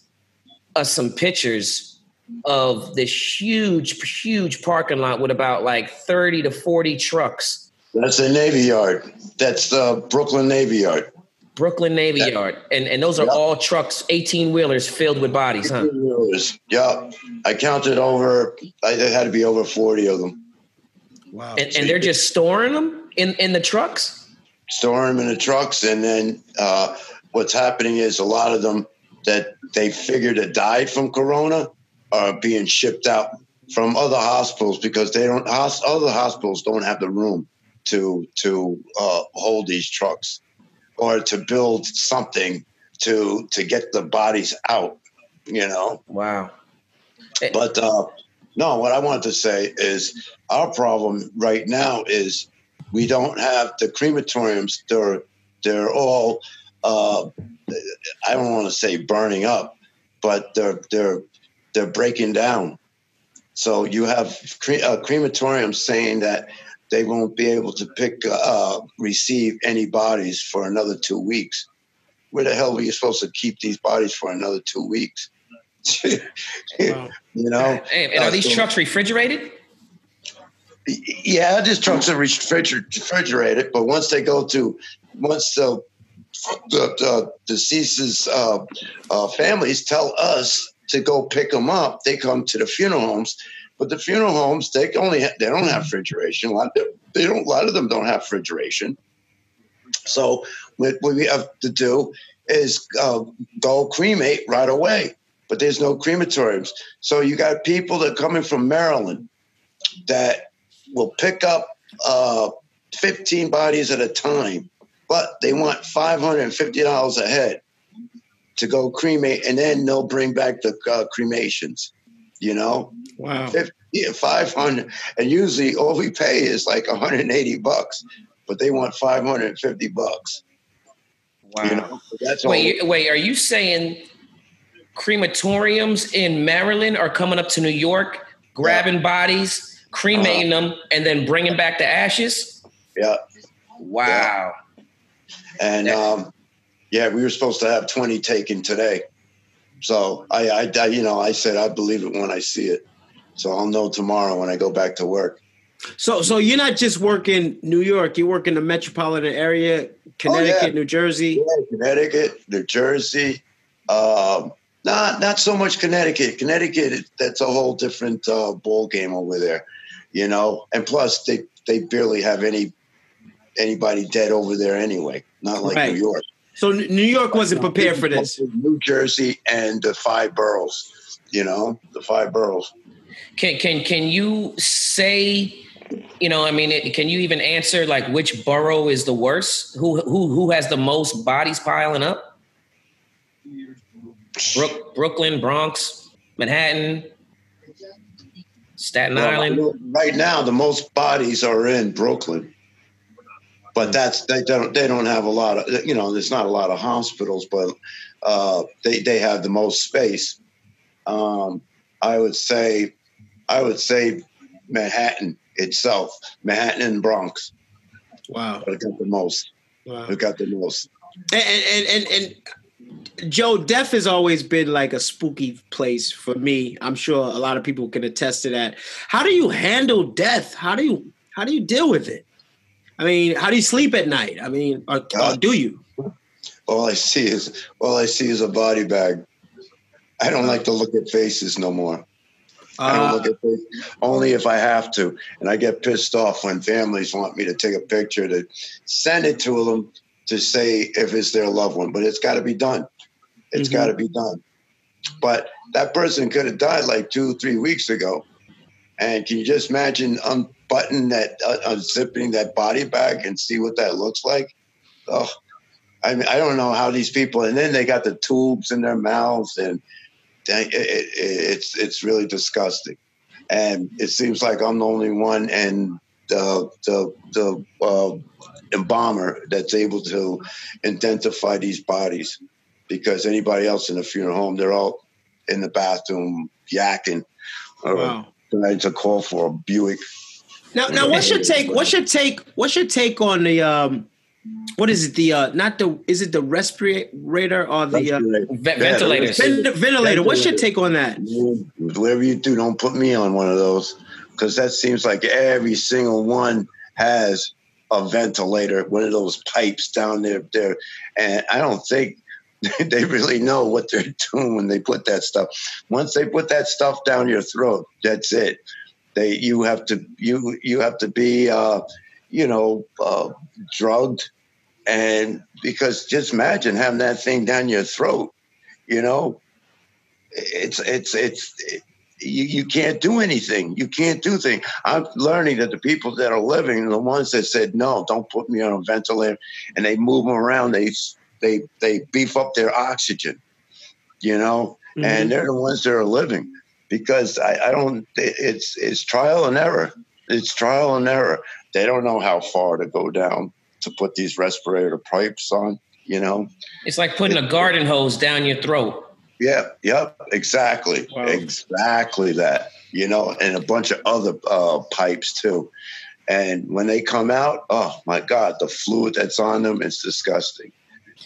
us some pictures of this huge, huge parking lot with about like 30 to 40 trucks. That's the Navy Yard. That's the Brooklyn Navy Yard. Brooklyn Navy That- Yard. And and those are Yep. all trucks, 18 wheelers filled with bodies, huh? Yeah, I counted over. I there had to be over forty of them. Wow. And, and they're just storing them in, in the trucks? storing them in the trucks, and then uh, what's happening is a lot of them that they figured had died from corona are being shipped out from other hospitals because they don't. Other hospitals don't have the room to to uh, hold these trucks or to build something to to get the bodies out. You know. Wow. But uh, no, what I want to say is our problem right now is we don't have the crematoriums. They're they're all uh, I don't want to say burning up, but they're they're they're breaking down. So you have cre- uh, crematoriums saying that they won't be able to pick uh, receive any bodies for another two weeks. Where the hell are you supposed to keep these bodies for another two weeks? Wow. you know, Hey, and are these Uh, so- trucks refrigerated? yeah, these trucks are refrigerated, but once they go to, once the the, deceased's uh, uh, families tell us to go pick them up, they come to the funeral homes. But the funeral homes, they only ha- they don't have refrigeration. A lot of them, they don't. A lot of them don't have refrigeration. So what, what we have to do is uh, go cremate right away. But there's no crematoriums. So you got people that are coming from Maryland that will pick up uh, 15 bodies at a time, but they want $550 a head to go cremate, and then they'll bring back the uh, cremations. You know, Wow. 50, yeah, 500, and usually all we pay is like 180 bucks, but they want 550 bucks. Wow. You know, So that's all. Wait, you- wait, are you saying crematoriums in Maryland are coming up to New York, grabbing bodies, cremating Uh-huh. them, and then bringing back the ashes? Yeah, Wow. And um, yeah, we were supposed to have 20 taken today. So I, I, I, you know, I said I believe it when I see it. So I'll know tomorrow when I go back to work. So so you're not just working New York, you work in the metropolitan area, Connecticut, Oh, yeah. New Jersey. Yeah, Connecticut, New Jersey, um, not not so much Connecticut. Connecticut, that's a whole different uh, ball game over there, you know. And plus, they they barely have any anybody dead over there anyway. Not like Right. New York. So New York wasn't prepared for this. New Jersey and the five boroughs, you know, the five boroughs. Can can can you say, you know, I mean, it, can you even answer like which borough is the worst? Who who who has the most bodies piling up? Brook, Brooklyn, Bronx, Manhattan, Staten Well, Island. Right now, the most bodies are in Brooklyn, but that's they don't they don't have a lot of you know. There's not a lot of hospitals, but uh, they they have the most space. Um, I would say, I would say Manhattan itself, Manhattan and Bronx, Wow. got the most. Wow. Have got the most. And and and, and Joe, death has always been like a spooky place for me. I'm sure a lot of people can attest to that. How do you handle death? How do you how do you deal with it? I mean, how do you sleep at night? I mean, or, or do you? All I see is all I see is a body bag. I don't like to look at faces no more. I don't Uh, look at faces only if I have to, and I get pissed off when families want me to take a picture to send it to them to say if it's their loved one. But it's got to be done. It's Mhm. got to be done. But that person could have died like two, three weeks ago. And can you just imagine unbuttoning that, uh, unzipping that body bag and see what that looks like? Oh, I mean, I don't know how these people, and then they got the tubes in their mouths, and they, it, it, it's it's really disgusting. And it seems like I'm the only one, and the the the uh, embalmer that's able to identify these bodies, because anybody else in the funeral home, they're all in the bathroom yakking, or Wow. trying to call for a Buick. Now, now, what's your take? What's your take? What's your take on the um, what is it? The uh, not the is it the respirator or the uh, Ve- ventilators. ven- ventilator? What's your take on that? Whatever you do, don't put me on one of those because that seems like every single one has a ventilator, one of those pipes down there. There, and I don't think they really know what they're doing when they put that stuff. Once they put that stuff down your throat, that's it. They you have to you you have to be uh, you know uh, drugged, and because just imagine having that thing down your throat, you know, it's it's it's. you, you can't do anything. You can't do things. I'm learning that the people that are living, the ones that said no, don't put me on a ventilator, and they move them around. They they they beef up their oxygen, you know, Mhm. and they're the ones that are living because I, I don't. It's it's trial and error. It's trial and error. They don't know how far to go down to put these respirator pipes on. You know. It's like putting a garden hose down your throat. Yeah, yep, exactly, Wow. exactly that. You know, and a bunch of other uh, pipes too. And when they come out, oh my God, the fluid that's on them is disgusting.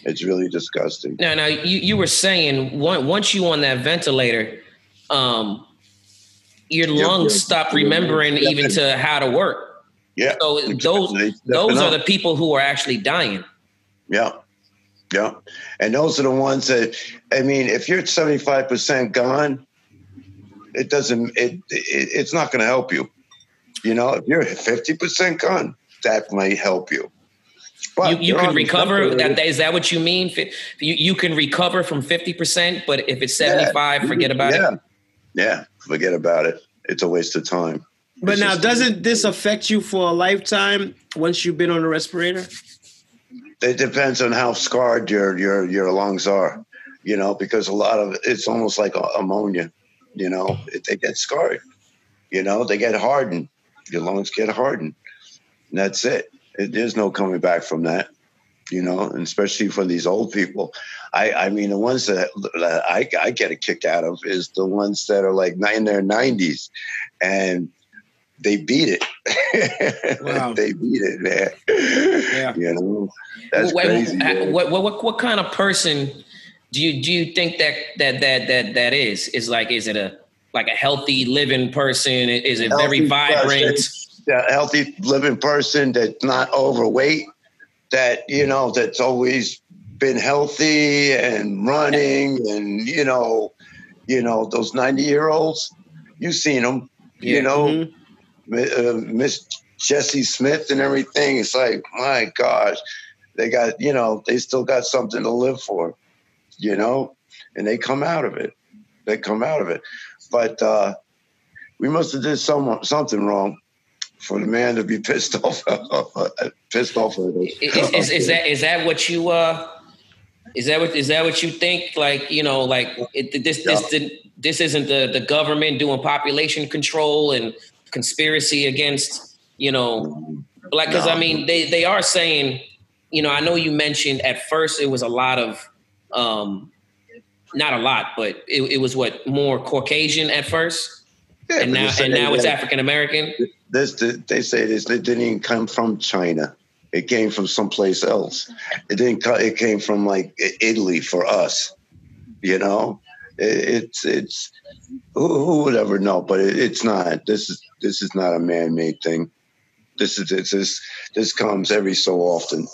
It's really disgusting. Now, now you, you were saying one, once you on that ventilator, um, your lungs yeah. stop remembering Yeah. even to how to work. Yeah, So those They- those are the people who are actually dying. Yeah. Yeah. And those are the ones that, I mean, if you're 75% gone, it doesn't, it, it it's not going to help you. You know, if you're 50% gone, that might help you. But you you can recover. That, is that what you mean? You you can recover from fifty percent, but if it's seventy five, Yeah. forget about yeah. it. Yeah. Forget about it. It's a waste of time. But It's now, just- doesn't this affect you for a lifetime once you've been on a respirator? it depends on how scarred your your your lungs are you know because a lot of it's almost like pneumonia you know it, they get scarred you know they get hardened your lungs get hardened and that's it. it there's no coming back from that you know and especially for these old people i i mean the ones that, that I, I get a kick out of is the ones that are like in their 90s and they beat it Wow. they beat it man Yeah. you know that's What- crazy what, what, what, what, what kind of person do you do you think that that that that that is? Is like is it a like a healthy living person? Is it very vibrant? person, a healthy living person that's not overweight, that you know that's always been healthy and running, and you know, you know those ninety year olds. You've seen them, Yeah. you know, Mhm. Uh, Miss Jesse Smith and everything. It's like my gosh, they got you know they still got something to live for, you know, and they come out of it. They come out of it, but. uh we must have did some something wrong for the man to be pissed off pissed off at us. Is, is, is that is that what you uh is that what is that what you think? Like you know, like it, this this this isn't the the government doing population control and conspiracy against you know like because I mean they they are saying you know I know you mentioned at first it was a lot of um not a lot but it, it was what more Caucasian at first Yeah, and now and now it's African American. This they say this it didn't even come from China. It came from someplace else. It didn't. It came from like Italy for us. You know, It- it's it's who, who would ever know? But it, it's not. This is this is not a man made thing. This is this is this comes every so often.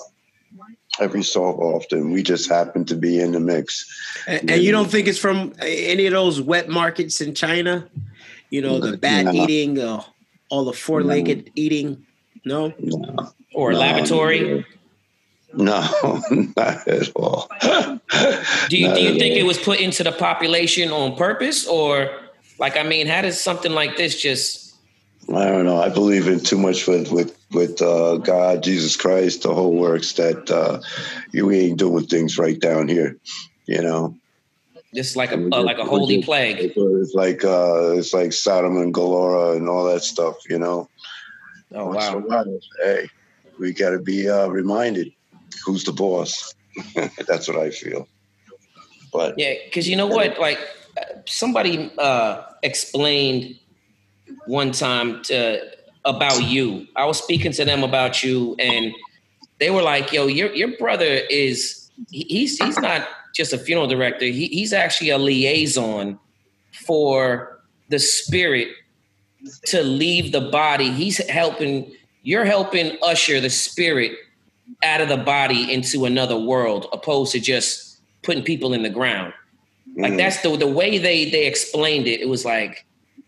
Every so often, we just happen to be in the mix. And, and you don't think it's from any of those wet markets in China? You know, the bat No. eating, uh, all the four legged eating? No? No, Or No, laboratory? no, not at all. Do you Not do you think all. it was put into the population on purpose, or like I mean, how does something like this just I don't know. I believe in too much with with with uh, God, Jesus Christ, the whole works that uh, you ain't doing things right down here. You know, just like a uh, like a holy plague. It's like uh, it's like Sodom and Gomorrah and all that stuff. You know. Oh wow! Hey, we got to be uh, reminded who's the boss. That's what I feel. But yeah, because you know what, like somebody uh, explained one time to, about you. I was speaking to them about you, and they were like, "Yo, your your brother is he's he's not just a funeral director. He, he's actually a liaison for the spirit to leave the body. He's helping. You're helping usher the spirit out of the body into another world, opposed to just putting people in the ground. Like mm. that's the the way they they explained it. It was like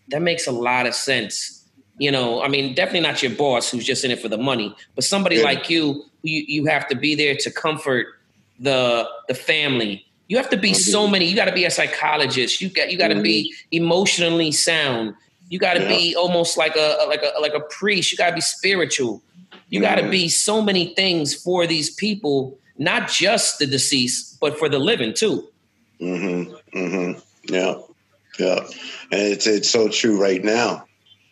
that makes a lot of sense. You know, I mean, definitely not your boss who's just in it for the money, but somebody yeah. like you, you you have to be there to comfort the the family. You have to be so many. You got to be a psychologist. You got you got to be emotionally sound. You got to yeah. be almost like a like a like a priest. You got to be spiritual. You got to mm-hmm. be so many things for these people, not just the deceased, but for the living too. Mm-hmm. Mm-hmm. Yeah. Yeah. And it's it's so true right now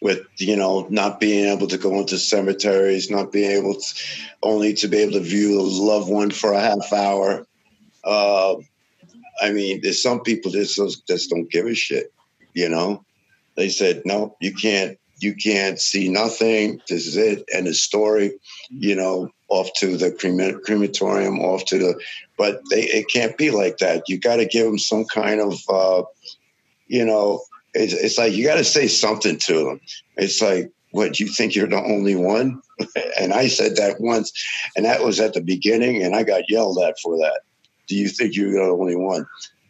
with you know not being able to go into cemeteries, not being able to only to be able to view a loved one for a half hour. Uh, I mean, there's some people just just don't give a shit. You know, they said no, you can't you can't see nothing. This is it, and the story. You know, off to the crematorium, off to the, but they it can't be like that. You got to give them some kind of, uh, you know, it's, it's like you got to say something to them. It's like, what you think you're the only one? and I said that once, and that was at the beginning, and I got yelled at for that. Do you think you're the only one?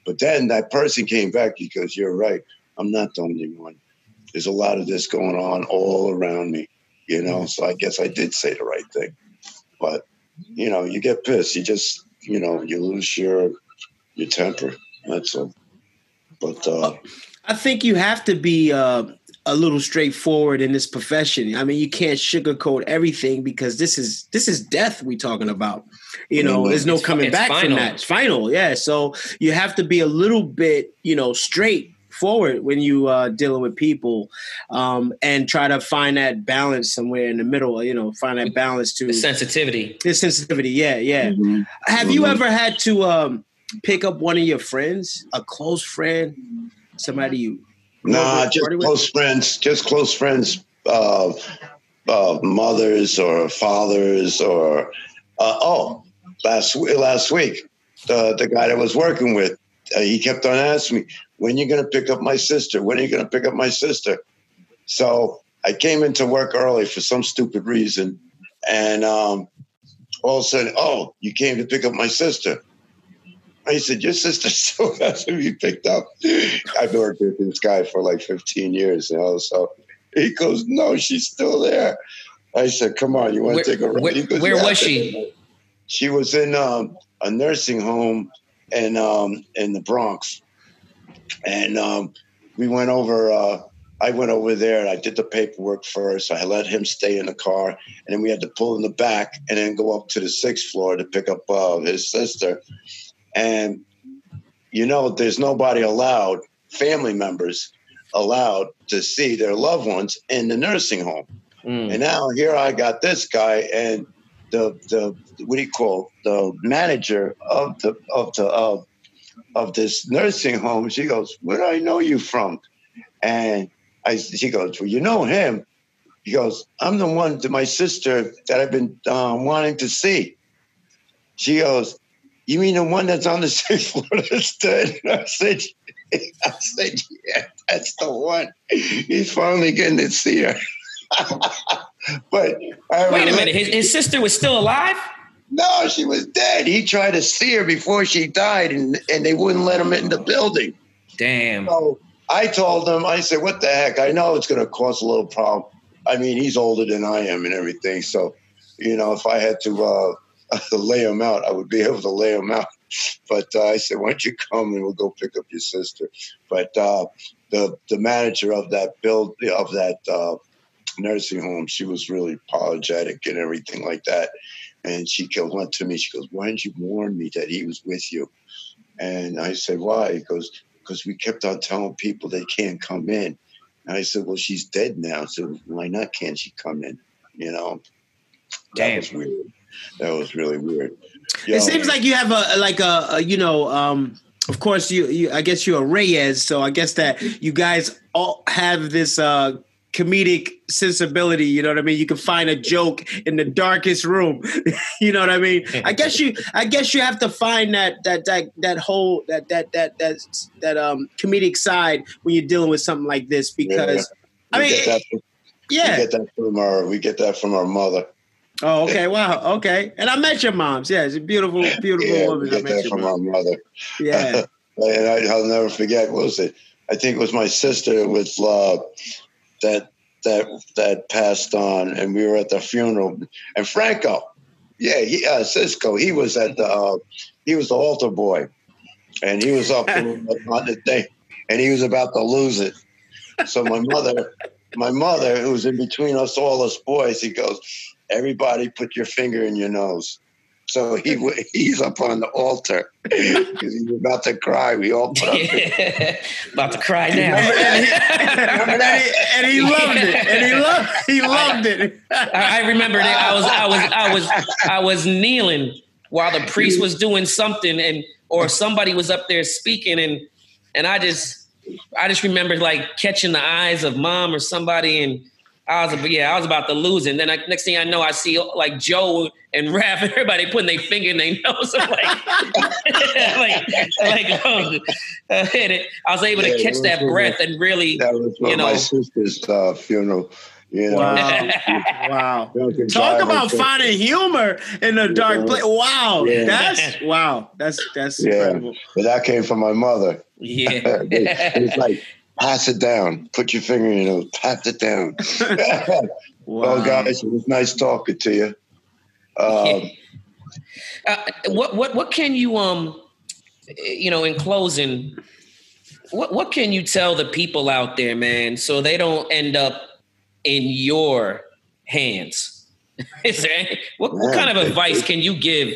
But then that person came back because you're right. I'm not the only one. There's a lot of this going on all around me, you know. So I guess I did say the right thing. But you know, you get pissed. You just you know you lose your your temper. That's all. But uh, I think you have to be uh, a little straightforward in this profession. I mean, you can't sugarcoat everything because this is this is death we talking about. You know, there's no coming back final. from that. It's final, yeah. So you have to be a little bit, you know, straight forward when you uh, dealing with people um, and try to find that balance somewhere in the middle you know find that balance to the sensitivity the sensitivity yeah yeah mm-hmm. have you mm-hmm. ever had to um, pick up one of your friends a close friend somebody you nah just close friends just close friends uh, uh, mothers or fathers or uh, oh last last week the the guy that was working with uh, he kept on asking me when are you going to pick up my sister? When are you going to pick up my sister? So I came into work early for some stupid reason. And um, all of a sudden, oh, you came to pick up my sister. I said, Your sister still has to be picked up. I've worked with this guy for like 15 years, you know. So he goes, No, she's still there. I said, Come on, you want to take a ride? Where, goes, where was she? She was in um, a nursing home in um, in the Bronx and um, we went over. Uh, I went over there and I did the paperwork first. I let him stay in the car, and then we had to pull in the back and then go up to the sixth floor to pick up uh, his sister. And you know, there's nobody allowed, family members allowed to see their loved ones in the nursing home. Mm. And now here I got this guy and the the what do you call the manager of the of the uh, of this nursing home. She goes, Where do I know you from? And I, she goes, Well, you know him. He goes, I'm the one to my sister that I've been uh, wanting to see. She goes, You mean the one that's on the sixth floor that's dead? I said, I said, Yeah, that's the one. He's finally getting to see her. but wait a minute, his, his sister was still alive? No, she was dead. He tried to see her before she died, and, and they wouldn't let him in the building. Damn. So I told him, I said, what the heck? I know it's going to cause a little problem. I mean, he's older than I am and everything. So, you know, if I had to, uh, to lay him out, I would be able to lay him out. But uh, I said, why don't you come and we'll go pick up your sister? But uh, the the manager of that build of that uh, nursing home. She was really apologetic and everything like that. And she came went to me. She goes, "Why didn't you warn me that he was with you?" And I said, "Why?" He goes, "Because we kept on telling people they can't come in." And I said, "Well, she's dead now, so why not? Can't she come in?" You know, that was weird. That was really weird. It seems like you have a like a, a you know um of course you, you I guess you're a Reyes so I guess that you guys all have this uh comedic sensibility you know what I mean? You can find a joke in the darkest room you know what I mean? I guess you I guess you have to find that that that that whole that that that that that um comedic side when you're dealing with something like this because I mean from, yeah. we get that from our we get that from our mother. Oh okay wow okay and I met your moms yeah she's a beautiful beautiful Yeah, woman I met your from mom. our mother. yeah and I, I'll never forget. What was it? I think it was my sister with uh, that that that passed on, and we were at the funeral. And Franco, yeah, he, uh, Cisco, he was at the uh, he was the altar boy, and he was up on the thing, and he was about to lose it. So my mother, my mother, who was in between us all us boys, he goes, "Everybody, put your finger in your nose." So he he's up on the altar because he was about to cry. We all put up. About to cry now. and, he, and he loved it. And he loved he loved it. I, I remember that I was I was I was I was kneeling while the priest was doing something and or somebody was up there speaking and and I just I just remember like catching the eyes of mom or somebody and I was yeah I was about to lose it. And then I, next thing I know I see like Joe and Raph and everybody putting their finger in their nose. I'm like, like, like oh, uh, it. I was able to catch that was- breath and really That was You know. my sister's uh, funeral. You know, Wow. wow. Talk about finding humor in a dark place. Wow. Yeah. That's wow. That's that's Yeah. incredible. But that came from my mother. yeah. it's like, pass it down. Put your finger in your nose. Pass it down. Wow. Well, guys, it was nice talking to you. Um, Uh, what what what can you um you know in closing what what can you tell the people out there man so they don't end up in your hands is there any, what, what kind of advice can you give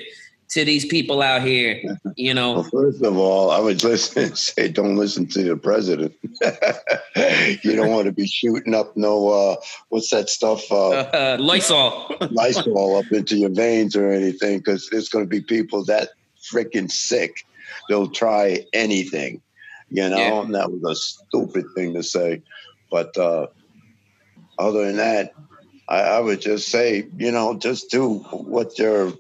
to these people out here you know well, first of all, I would listen say, don't listen to the president. you don't want to be shooting up no, uh, what's that stuff? Uh, uh, Lysol Lysol up into your veins or anything because there's going to be people that freaking sick. They'll try anything, you know. Yeah. And that was a stupid thing to say, but uh, other than that, I, I would just say, you know, just do what you're.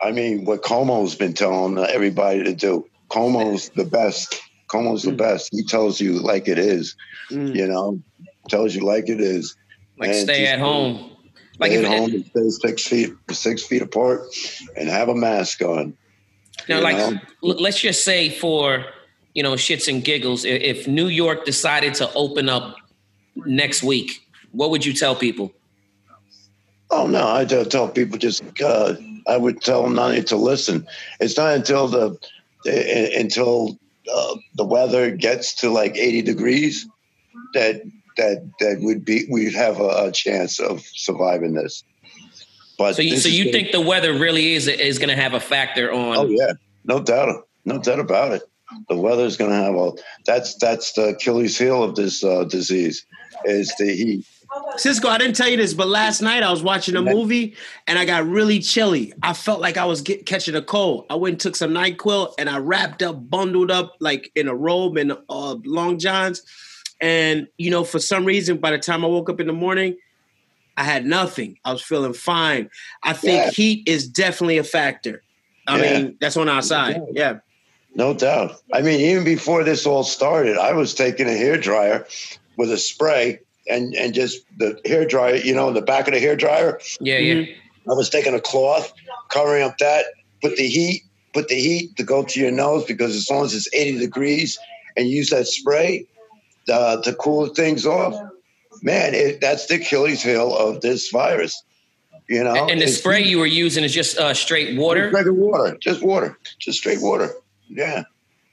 I mean, what Cuomo's been telling everybody to do. Cuomo's the best. Cuomo's the best. He tells you like it is, Mm. you know, tells you like it is. like And stay at home like stay at home and stay six feet six feet apart and have a mask on. Now, like, know? let's just say for you know shits and giggles, if New York decided to open up next week, what would you tell people? Oh no, I don't tell people just. Uh, I would tell them not to listen. It's not until the uh, until uh, the weather gets to like eighty degrees that that that would be we'd have a, a chance of surviving this. But So, you, so you think the weather really is is going to have a factor on? Oh yeah, no doubt, no doubt about it. The weather's going to have a. That's that's the Achilles heel of this uh, disease, is the heat. Cisco, I didn't tell you this, but last night I was watching a movie and I got really chilly. I felt like I was get, catching a cold. I went and took some NyQuil and I wrapped up, bundled up like in a robe and uh, long johns. And you know, for some reason, by the time I woke up in the morning, I had nothing. I was feeling fine. I think Yeah. heat is definitely a factor. I Yeah. mean, that's on our side. Yeah. No doubt. I mean, even before this all started, I was taking a hair dryer with a spray and and just the hair dryer, you know, in the back of the hair dryer. Yeah, yeah. Mm-hmm. I was taking a cloth, covering up that, put the heat, put the heat to go to your nose because as long as it's 80 degrees and use that spray uh, to cool things off, man, it, that's the Achilles heel of this virus. You know, And the It's- spray you were using is just uh, straight water. Just regular water, just water, just straight water. Yeah.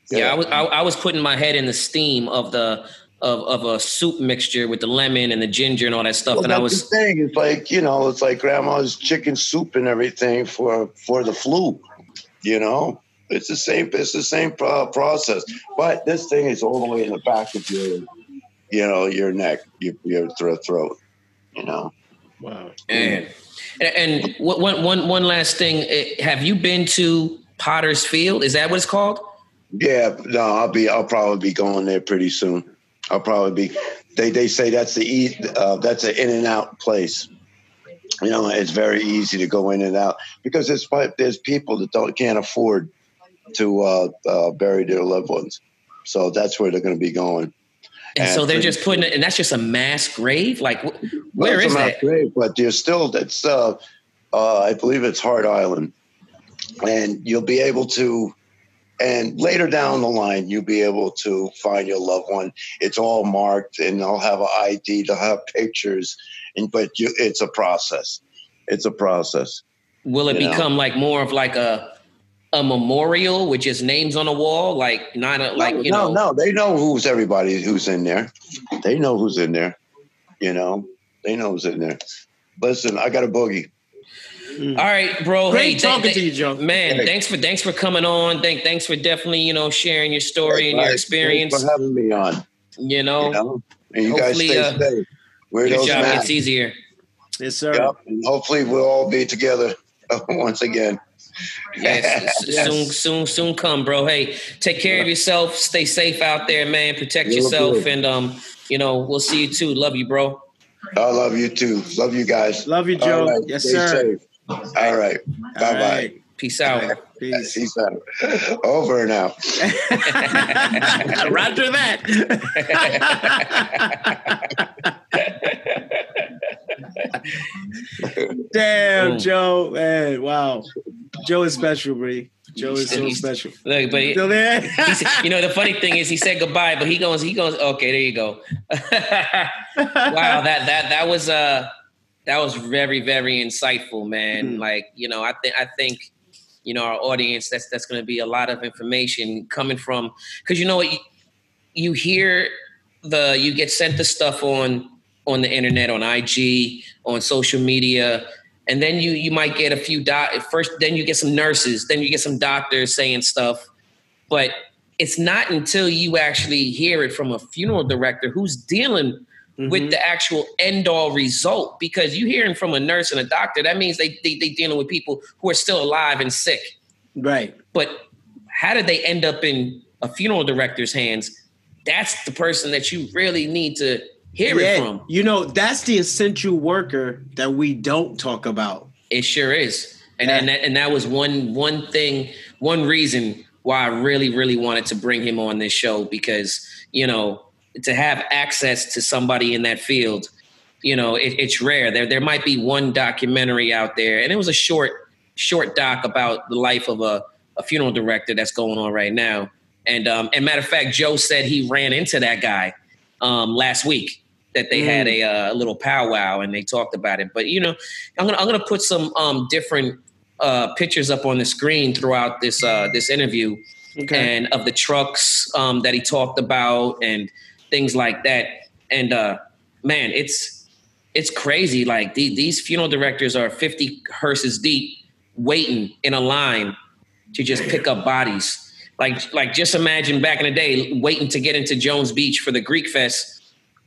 Yeah, I was I, I was putting my head in the steam of the of of a soup mixture with the lemon and the ginger and all that stuff. Well, and I was the thing. It's like you know, it's like grandma's chicken soup and everything for for the flu. You know, it's the same. It's the same pro- process. But this thing is all the way in the back of your, you know, your neck, your your throat, throat. You know. Wow. and and, and what- one one one last thing. eh, Have you been to Potter's Field? Is that what it's called? Yeah, no, I'll be. I'll probably be going there pretty soon. I'll probably be. They they say that's the e. Uh, that's an in and out place. You know, it's very easy to go in and out because there's there's people that don't can't afford to uh, uh, bury their loved ones, so that's where they're going to be going. And so they're just putting it, and that's just a mass grave. Like, wh- where Well, is that? Great, but there's still that's. Uh, uh, I believe it's Hart Island, and you'll be able to. And later down the line, you'll be able to find your loved one. It's all marked, and they'll have an ID. They'll have pictures, and but you, it's a process. It's a process. Will it you know. become like more of like a a memorial with just names on the wall? Like not a, like no, you no, know. no. They know who's everybody who's in there. They know who's in there. You know, they know who's in there. Listen, I got a boogie. All right, bro. Great hey, th- talking th- to you, Joe. Man, Hey. thanks for thanks for coming on. Thank thanks for definitely you know sharing your story and your Thanks experience. for having me on. You know, You know, and you guys Hopefully, stay uh, safe. Wear your those job masks. gets easier. Yes, sir. Yep. And hopefully we'll all be together once again. Yes, s- soon, soon, soon come, bro. Hey, take care of yourself. Stay safe out there, man. Protect Will yourself, do. and um, you know, we'll see you too. Love you, bro. I love you too. Love you guys. Love you, Joe. right, Yes, stay sir. safe. All right. Bye bye. right. Peace out. Peace. Peace out. Over now. Roger that. Damn, Boom. Joe. Man, wow. Joe is special, Bree. Joe is so special. Look, but he, Still there? said- you know the funny thing is he said goodbye, but he goes, he goes, okay, there you go. wow, that that that was uh that was very very insightful, man. Mhm. Like you know, I think I think you know our audience that's that's going to be a lot of information coming from because you know what you, you hear the you get sent the stuff on on the internet on IG on social media. And then you you might get a few doc first. Then you get some nurses. Then you get some doctors saying stuff, but it's not until you actually hear it from a funeral director who's dealing with Mhm. the actual end all result because you hearing from a nurse and a doctor that means they, they they dealing with people who are still alive and sick right. but how did they end up in a funeral director's hands that's the person that you really need to hear it from You know, that's the essential worker that we don't talk about. it sure is and Yeah. and, that, and that was one one thing one reason why i really really wanted to bring him on this show because you know to have access to somebody in that field you know it, it's rare. There there might be one documentary out there and it was a short short doc about the life of a, a funeral director that's going on right now. And um and matter of fact joe said he ran into that guy um last week that they had a, uh, little powwow and they talked about it. But you know i'm gonna i'm gonna put some um different uh pictures up on the screen throughout this uh this interview Okay. and of the trucks um, that he talked about and things like that. And uh, man, it's it's crazy. Like the, these funeral directors are 50 hearses deep, waiting in a line to just pick up bodies. Like like just imagine back in the day, waiting to get into Jones Beach for the Greek Fest,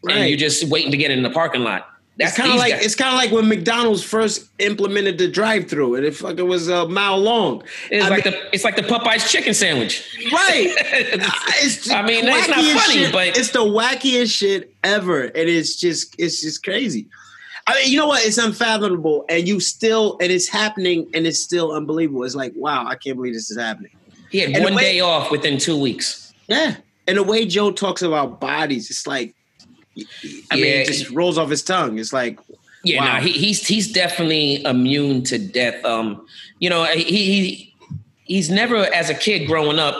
and you're just waiting to get in the parking lot. That's it's kind of like guys. it's kind of like when McDonald's first implemented the drive-through, and it fucking was a mile long. It's I like mean- the it's like the Popeyes chicken sandwich. Right. It's- it's I mean, that's not funny, shit- but it's the wackiest shit ever, and it's just it's just crazy. I mean, you know what? It's unfathomable, and you still, and it's happening, and it's still unbelievable. It's like, wow, I can't believe this is happening. he had And one way- day off within two weeks. Yeah, and the way Joe talks about bodies, it's like, I mean, it just rolls off his tongue. It's like, Yeah, Wow. no, he, he's he's definitely immune to death. Um, you know, he, he he's never as a kid growing up.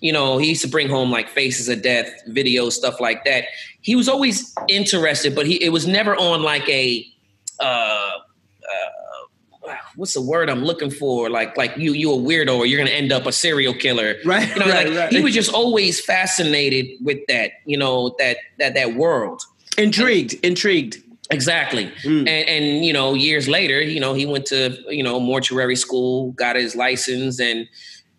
You know, he used to bring home like faces of death videos, stuff like that. He was always interested, but he it was never on like a uh, uh, what's the word I'm looking for? Like like you you a weirdo or you're gonna end up a serial killer. Right, You know, right, like right. he was just always fascinated with that, you know, that that that world. Intrigued, intrigued. Exactly. Mm. And and you know, years later, you know, he went to, you know, mortuary school, got his license, and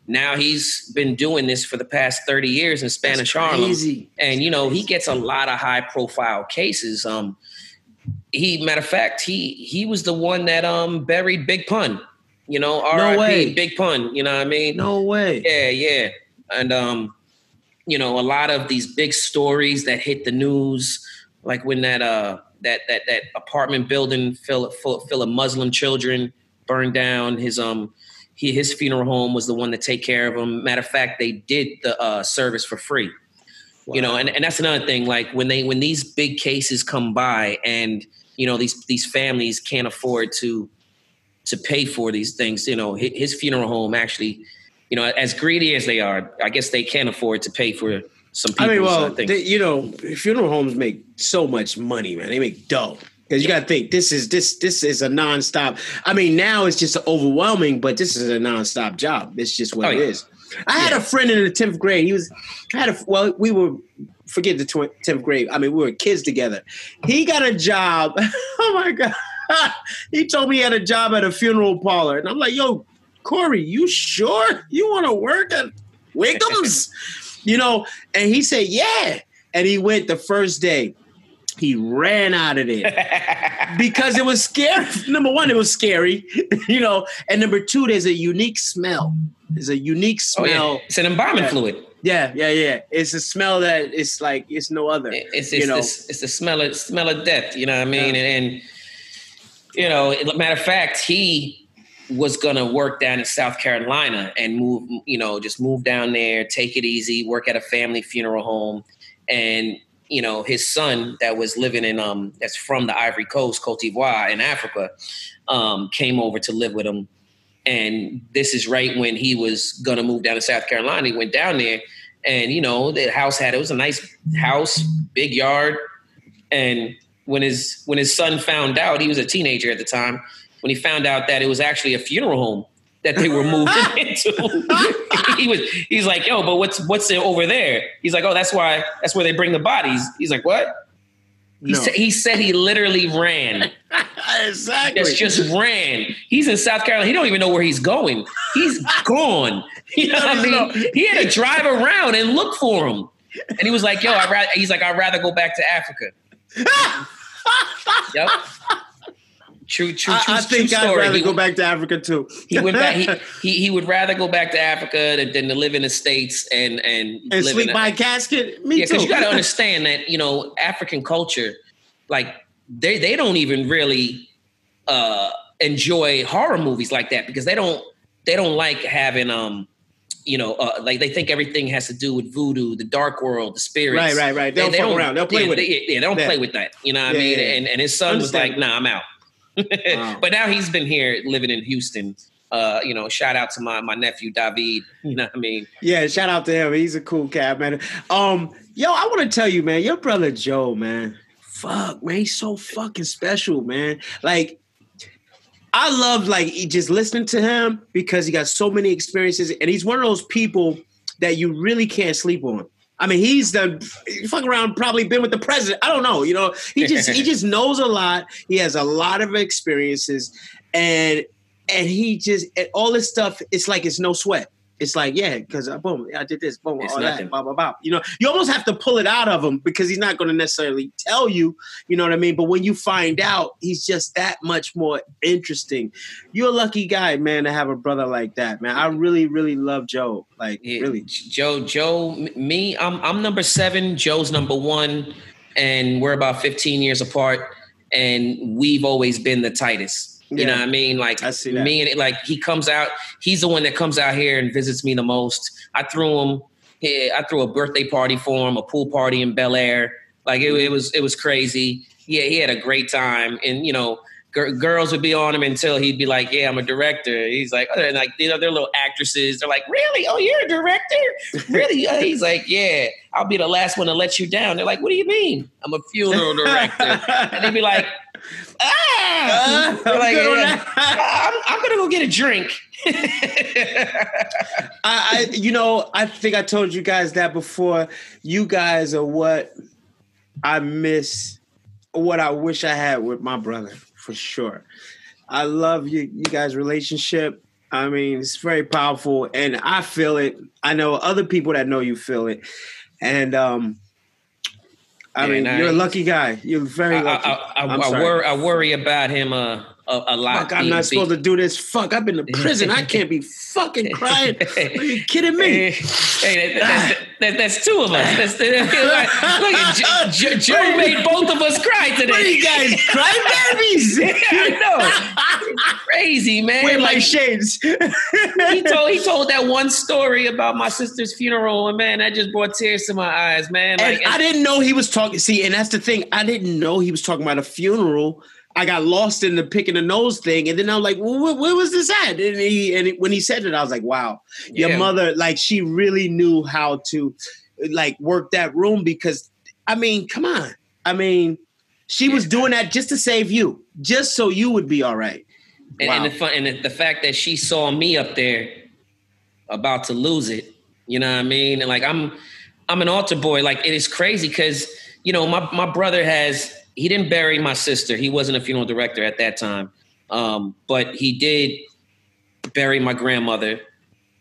now he's been doing this for the past 30 years in Spanish Harlem. And you know, he gets a lot of high profile cases. Um he matter of fact, he he was the one that um buried Big Pun. You know, R.I.P. way. Big Pun, you know what I mean? No way. Yeah, yeah. And um, you know, a lot of these big stories that hit the news, like when that uh that that that apartment building full full, full of Muslim children burned down. His um he his funeral home was the one to take care of him. Matter of fact, they did the uh service for free. You know, and, and that's another thing. Like when they when these big cases come by and you know these these families can't afford to to pay for these things. You know, his, his funeral home actually, you know, as greedy as they are, I guess they can't afford to pay for some people. I mean, well, uh, they, you know, funeral homes make so much money, man. They make dough. Because you got to think this is this this is a nonstop. I mean, now it's just overwhelming, but this is a nonstop job. It's just what Oh, it yeah. is. I had a friend in the tenth grade. He was I had a well, we were forget the tenth grade. I mean, we were kids together. He got a job. oh my god! he told me he had a job at a funeral parlor, and I'm like, "Yo, Corey, you sure you want to work at Wiggum's?" you know, and he said, "Yeah," and he went the first day. He ran out of there because it was scary. Number one, it was scary, you know, and number two, there's a unique smell. There's a unique Oh, yeah. smell. It's an embalming fluid. Yeah, yeah, yeah. It's a smell that it's like it's no other. It's, it's, you know, it's, it's the smell of smell of death. You know what I mean? Yeah. And, and you know, matter of fact, he was gonna work down in South Carolina and move. You know, just move down there, take it easy, work at a family funeral home, and you know, his son that was living in um that's from the Ivory Coast, Cote d'Ivoire in Africa, um, came over to live with him. And this is right when he was gonna move down to South Carolina. He went down there, and you know, the house had it was a nice house, big yard. And when his when his son found out, he was a teenager at the time. When he found out that it was actually a funeral home that they were moving into, he was he's like, "Yo, but what's what's it over there?" He's like, "Oh, that's why that's where they bring the bodies." He's like, "What?" He, No. sa- he said he literally ran. exactly. Just just ran. He's in South Carolina. He don't even know where he's going. He's gone. You know what I mean? He had to drive around and look for him. And he was like, "Yo, I rather." He's like, "I'd rather go back to Africa." yep. True, true, true. I, I true think I'd rather He go back to Africa too. He went back. He, he he would rather go back to Africa than, than to live in the states and and and live sleep by a casket. Me yeah, too. because you got to understand that you know African culture, like they they don't even really uh, enjoy horror movies like that because they don't they don't like having um you know uh, like they think everything has to do with voodoo, the dark world, the spirits. Right, right, right. They don't fuck around. They'll play yeah, with they, it. Yeah, they don't Yeah. play with that. You know what Yeah, I mean? And and his son was like, "Nah, I'm out." Wow. But now he's been here living in Houston. Uh, you know, shout out to my my nephew David. You know what I mean? Yeah, shout out to him. He's a cool cat, man. Um, yo, I want to tell you, man, your brother Joe, man. Fuck, man, he's so fucking special, man. Like, I love like just listening to him because he got so many experiences, and he's one of those people that you really can't sleep on. I mean, he's the fuck around, probably been with the president. I don't know, you know. He just he just knows a lot. He has a lot of experiences, and and he just and all this stuff. It's like it's no sweat. It's like yeah, because uh, boom, I did this, boom, It's all nothing. that, blah blah blah. You know, you almost have to pull it out of him because he's not going to necessarily tell you. You know what I mean? But when you find out, he's just that much more interesting. You're a lucky guy, man, to have a brother like that, man. I really, really love Joe. Like Yeah, really. Joe, Joe, me, I'm I'm number seven. Joe's number one, and we're about 15 years apart. And we've always been the tightest. You Yeah. know what I mean? Like I see that. me and like he comes out. He's the one that comes out here and visits me the most. I threw him. I threw a birthday party for him, a pool party in Bel Air. Like it, it mm-hmm. was it was crazy. Yeah, he had a great time, and you know. Girls would be on him until he'd be like, "Yeah, I'm a director." He's like, oh, they're like you know, they're little actresses. They're like, "Really? Oh, you're a director? really?" He's like, "Yeah, I'll be the last one to let you down." They're like, "What do you mean? I'm a funeral director?" and they'd be like, "Ah!" Uh, I'm like, "Yeah. I'm I'm gonna go get a drink. I, I, you know, I think I told you guys that before. You guys are what I miss, what I wish I had with my brother for sure. I love you, you guys' relationship. I mean, it's very powerful, and I feel it. I know other people that know you feel it, and um, I mean, you're a lucky guy. You're very lucky. I, I, I'm I, sorry. worry, I worry about him uh, a, a lot. Fuck, I'm not supposed to do this. Fuck, I've been to prison. I can't be fucking crying. Are you kidding me? Hey, that, that, that's two of us. That's the, look, at Joe, Joe, Joe made both of us cry today. What are you guys crybabies? I know. Crazy man. Wear my Like, shades. he told he told that one story about my sister's funeral, and man, that just brought tears to my eyes, man. And Like, I didn't know he was talking. See, and that's the thing. I didn't know he was talking about a funeral. I got lost in the picking the nose thing, and then I was like, well, where, where was this at? And he and when he said it, I was like, wow, your Yeah. mother, like, she really knew how to, like, work that room because, I mean, come on, I mean, she was doing that just to save you, just so you would be all right. and, Wow. and, the, fun, and the, the fact that she saw me up there about to lose it, you know what I mean? And like I'm, I'm an altar boy. Like it is crazy because you know my my brother has he didn't bury my sister. He wasn't a funeral director at that time, um, but he did bury my grandmother.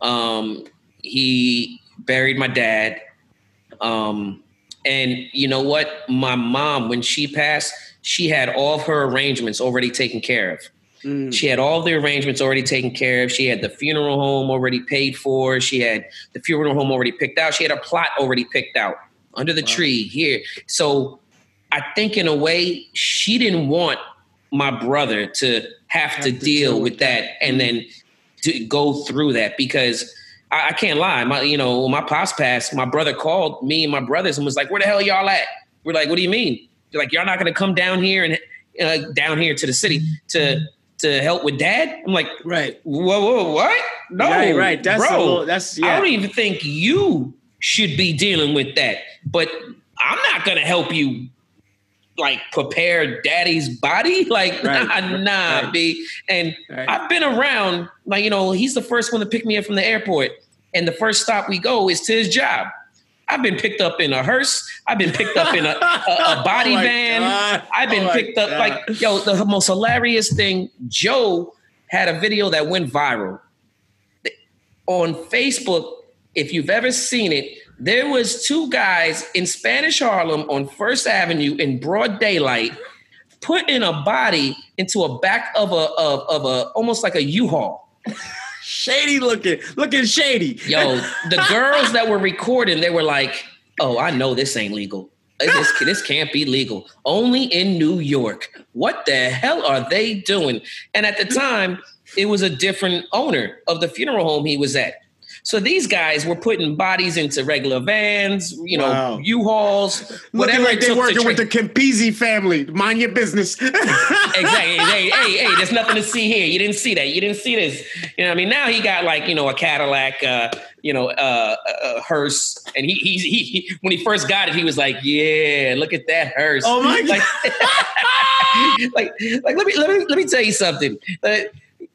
Um, he buried my dad. Um, and you know what? My mom, when she passed, she had all of her arrangements already taken care of. Mm. She had all the arrangements already taken care of. She had the funeral home already paid for. She had the funeral home already picked out. She had a plot already picked out under the tree here. So I think in a way she didn't want my brother to have, Have to, to deal with with that and then to go through that because I, I can't lie. My you know when my pops passed, my brother called me and my brothers and was like, "Where the hell y'all at?" We're like, "What do you mean?" They're like, "Y'all not going to come down here and uh, down here to the city to to help with dad?" I'm like, Right. Whoa, whoa, what? No, Right, right. That's bro. little- that's- I don't even think you should be dealing with that. But I'm not gonna help you like prepare daddy's body. Like, Right, nah, nah, right. B. And Right. I've been around, like, you know, he's the first one to pick me up from the airport. And the first stop we go is to his job. I've been picked up in a hearse. I've been picked up in a, a, a oh body Oh van. God. I've been Oh picked up God. like yo. The most hilarious thing, Joe had a video that went viral on Facebook. If you've ever seen it, there was two guys in Spanish Harlem on First Avenue in broad daylight, putting a body into a back of a of, of a almost like a U-Haul. shady looking, looking shady. Yo, the girls that were recording, they were like, "Oh, I know this ain't legal. This this can't be legal. Only in New York. What the hell are they doing?" And at the time, it was a different owner of the funeral home he was at. So these guys were putting bodies into regular vans, you know, Wow. U-Hauls, Looking whatever like they're took working with the Campisi family. Mind your business. exactly. Hey, hey, hey, there's nothing to see here. You didn't see that. You didn't see this. You know what I mean? Now he got like, you know, a Cadillac, uh, you know, uh, uh, hearse. And he, he, he, he, when he first got it, he was like, yeah, look at that hearse. Oh my like, like, like, let me, let me, let me tell you something. Uh,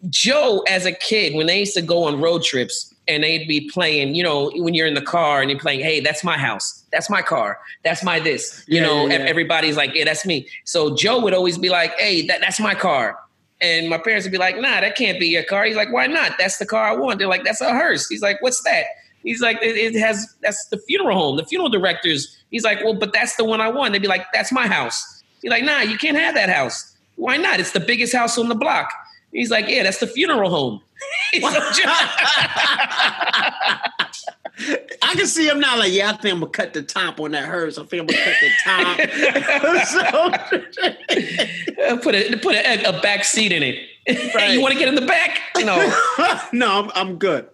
Joe, as a kid, when they used to go on road trips and they'd be playing, you know, when you're in the car and you're playing, hey, that's my house, that's my car, that's my this, you Yeah, know, yeah, yeah. everybody's like, yeah, that's me. So Joe would always be like, hey, that, that's my car. And my parents would be like, nah, that can't be your car. He's like, why not? That's the car I want. They're like, that's a hearse. He's like, what's that? He's like, it, it has, that's the funeral home, the funeral directors. He's like, well, but that's the one I want. They'd be like, that's my house. He's like, nah, you can't have that house. Why not? It's the biggest house on the block. He's like, yeah, that's the funeral home. So I can see him now. Like, yeah, I think I'm gonna cut the top on that hearse. I think I'm gonna cut the top. Uh, put a put a, a back seat in it. Right. you want to get in the back? No. no, I'm, I'm good.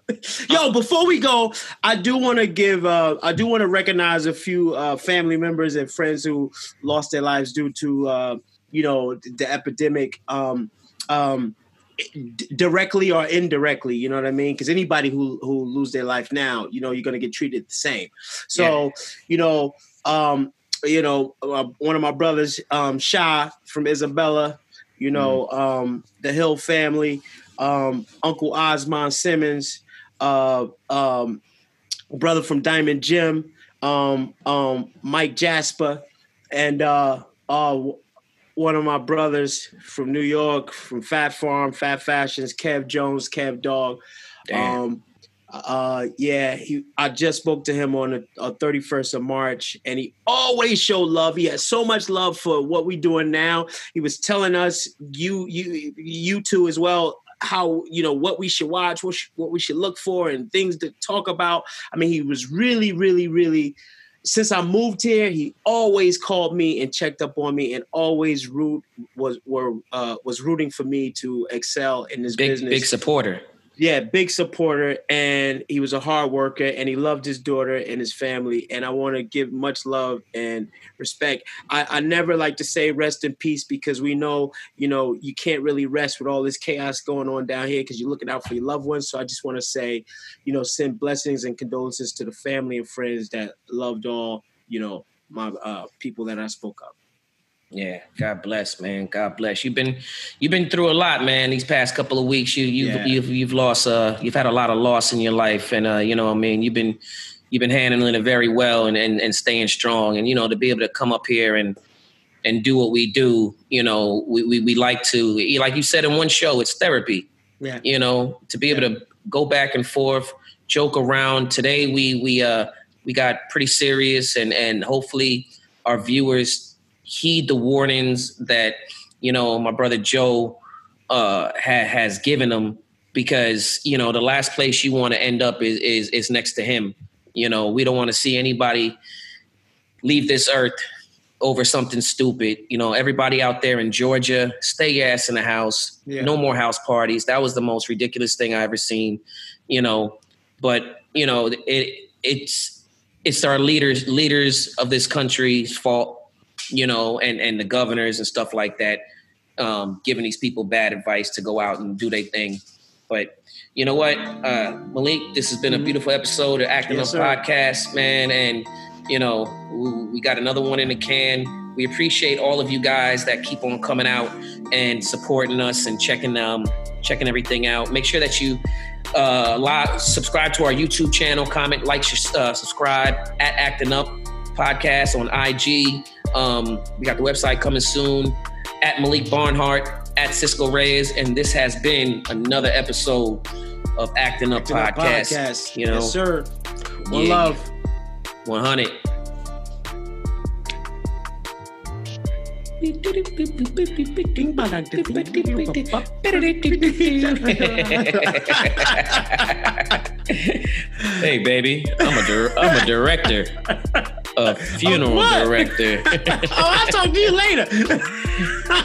Yo, before we go, I do want to give, uh, I do want to recognize a few uh, family members and friends who lost their lives due to, uh, you know, the epidemic. Um, um, directly or indirectly you know what i mean? Because anybody who who lose their life now you know you're going to get treated the same. So you know um you know uh, one of my brothers um Shah from isabella you know, um, the Hill family, um, Uncle Osmond Simmons, uh, um, brother from Diamond Jim, um, um, Mike Jasper, and uh, uh, one of my brothers from New York, from Phat Farm, Phat Fashions, Kev Jones, Kev Dog. Damn. Um, uh, yeah, he. I just spoke to him on the uh, 31st of March, and he always showed love. He has so much love for what we're doing now. He was telling us, you, you, you two as well, how you know what we should watch, what sh- what we should look for, and things to talk about. I mean, he was really, really, really. Since I moved here, he always called me and checked up on me, and always root was were uh, was rooting for me to excel in this Big business big supporter. Yeah, big supporter, and he was a hard worker, and he loved his daughter and his family. And I want to give much love and respect. I, I never like to say rest in peace because we know, you know, you can't really rest with all this chaos going on down here because you're looking out for your loved ones. So I just want to say, you know, send blessings and condolences to the family and friends that loved all, you know, my uh, people that I spoke of. Yeah, God bless, man. God bless. You've been you've been through a lot, man. These past couple of weeks, you you've Yeah. you've you've lost uh you've had a lot of loss in your life, and uh you know what I mean you've been you've been handling it very well and and, and staying strong, and you know to be able to come up here and and do what we do, you know we we, we like to like you said in one show, it's therapy. Yeah. You know to be able to go back and forth, joke around. Today we we uh we got pretty serious, and and hopefully our viewers heed the warnings that you know my brother Joe uh, ha- has given them because you know the last place you want to end up is, is is next to him. You know we don't want to see anybody leave this earth over something stupid. You know everybody out there in Georgia, stay your ass in the house. Yeah. No more house parties. That was the most ridiculous thing I ever seen. You know, but you know it it's it's our leaders leaders of this country's fault you know, and and the governors and stuff like that, um, giving these people bad advice to go out and do their thing. But you know what, uh, Malik, this has been a beautiful episode of Acting Yes, Up sir. Podcast, man, and you know we, we got another one in the can. We appreciate all of you guys that keep on coming out and supporting us and checking um checking everything out. Make sure that you uh, li- subscribe to our YouTube channel, comment, like, uh, subscribe at Acting Up Podcast on IG. Um, we got the website coming soon at Malik Barnhart, at Cisco Reyes, and this has been another episode of Acting Up Acting Up Podcast. Podcast. You know, yes, sir. One Yeah. love. 100. Hey, baby, I'm a dir- I'm a director, a funeral director. oh, I'll talk to you later.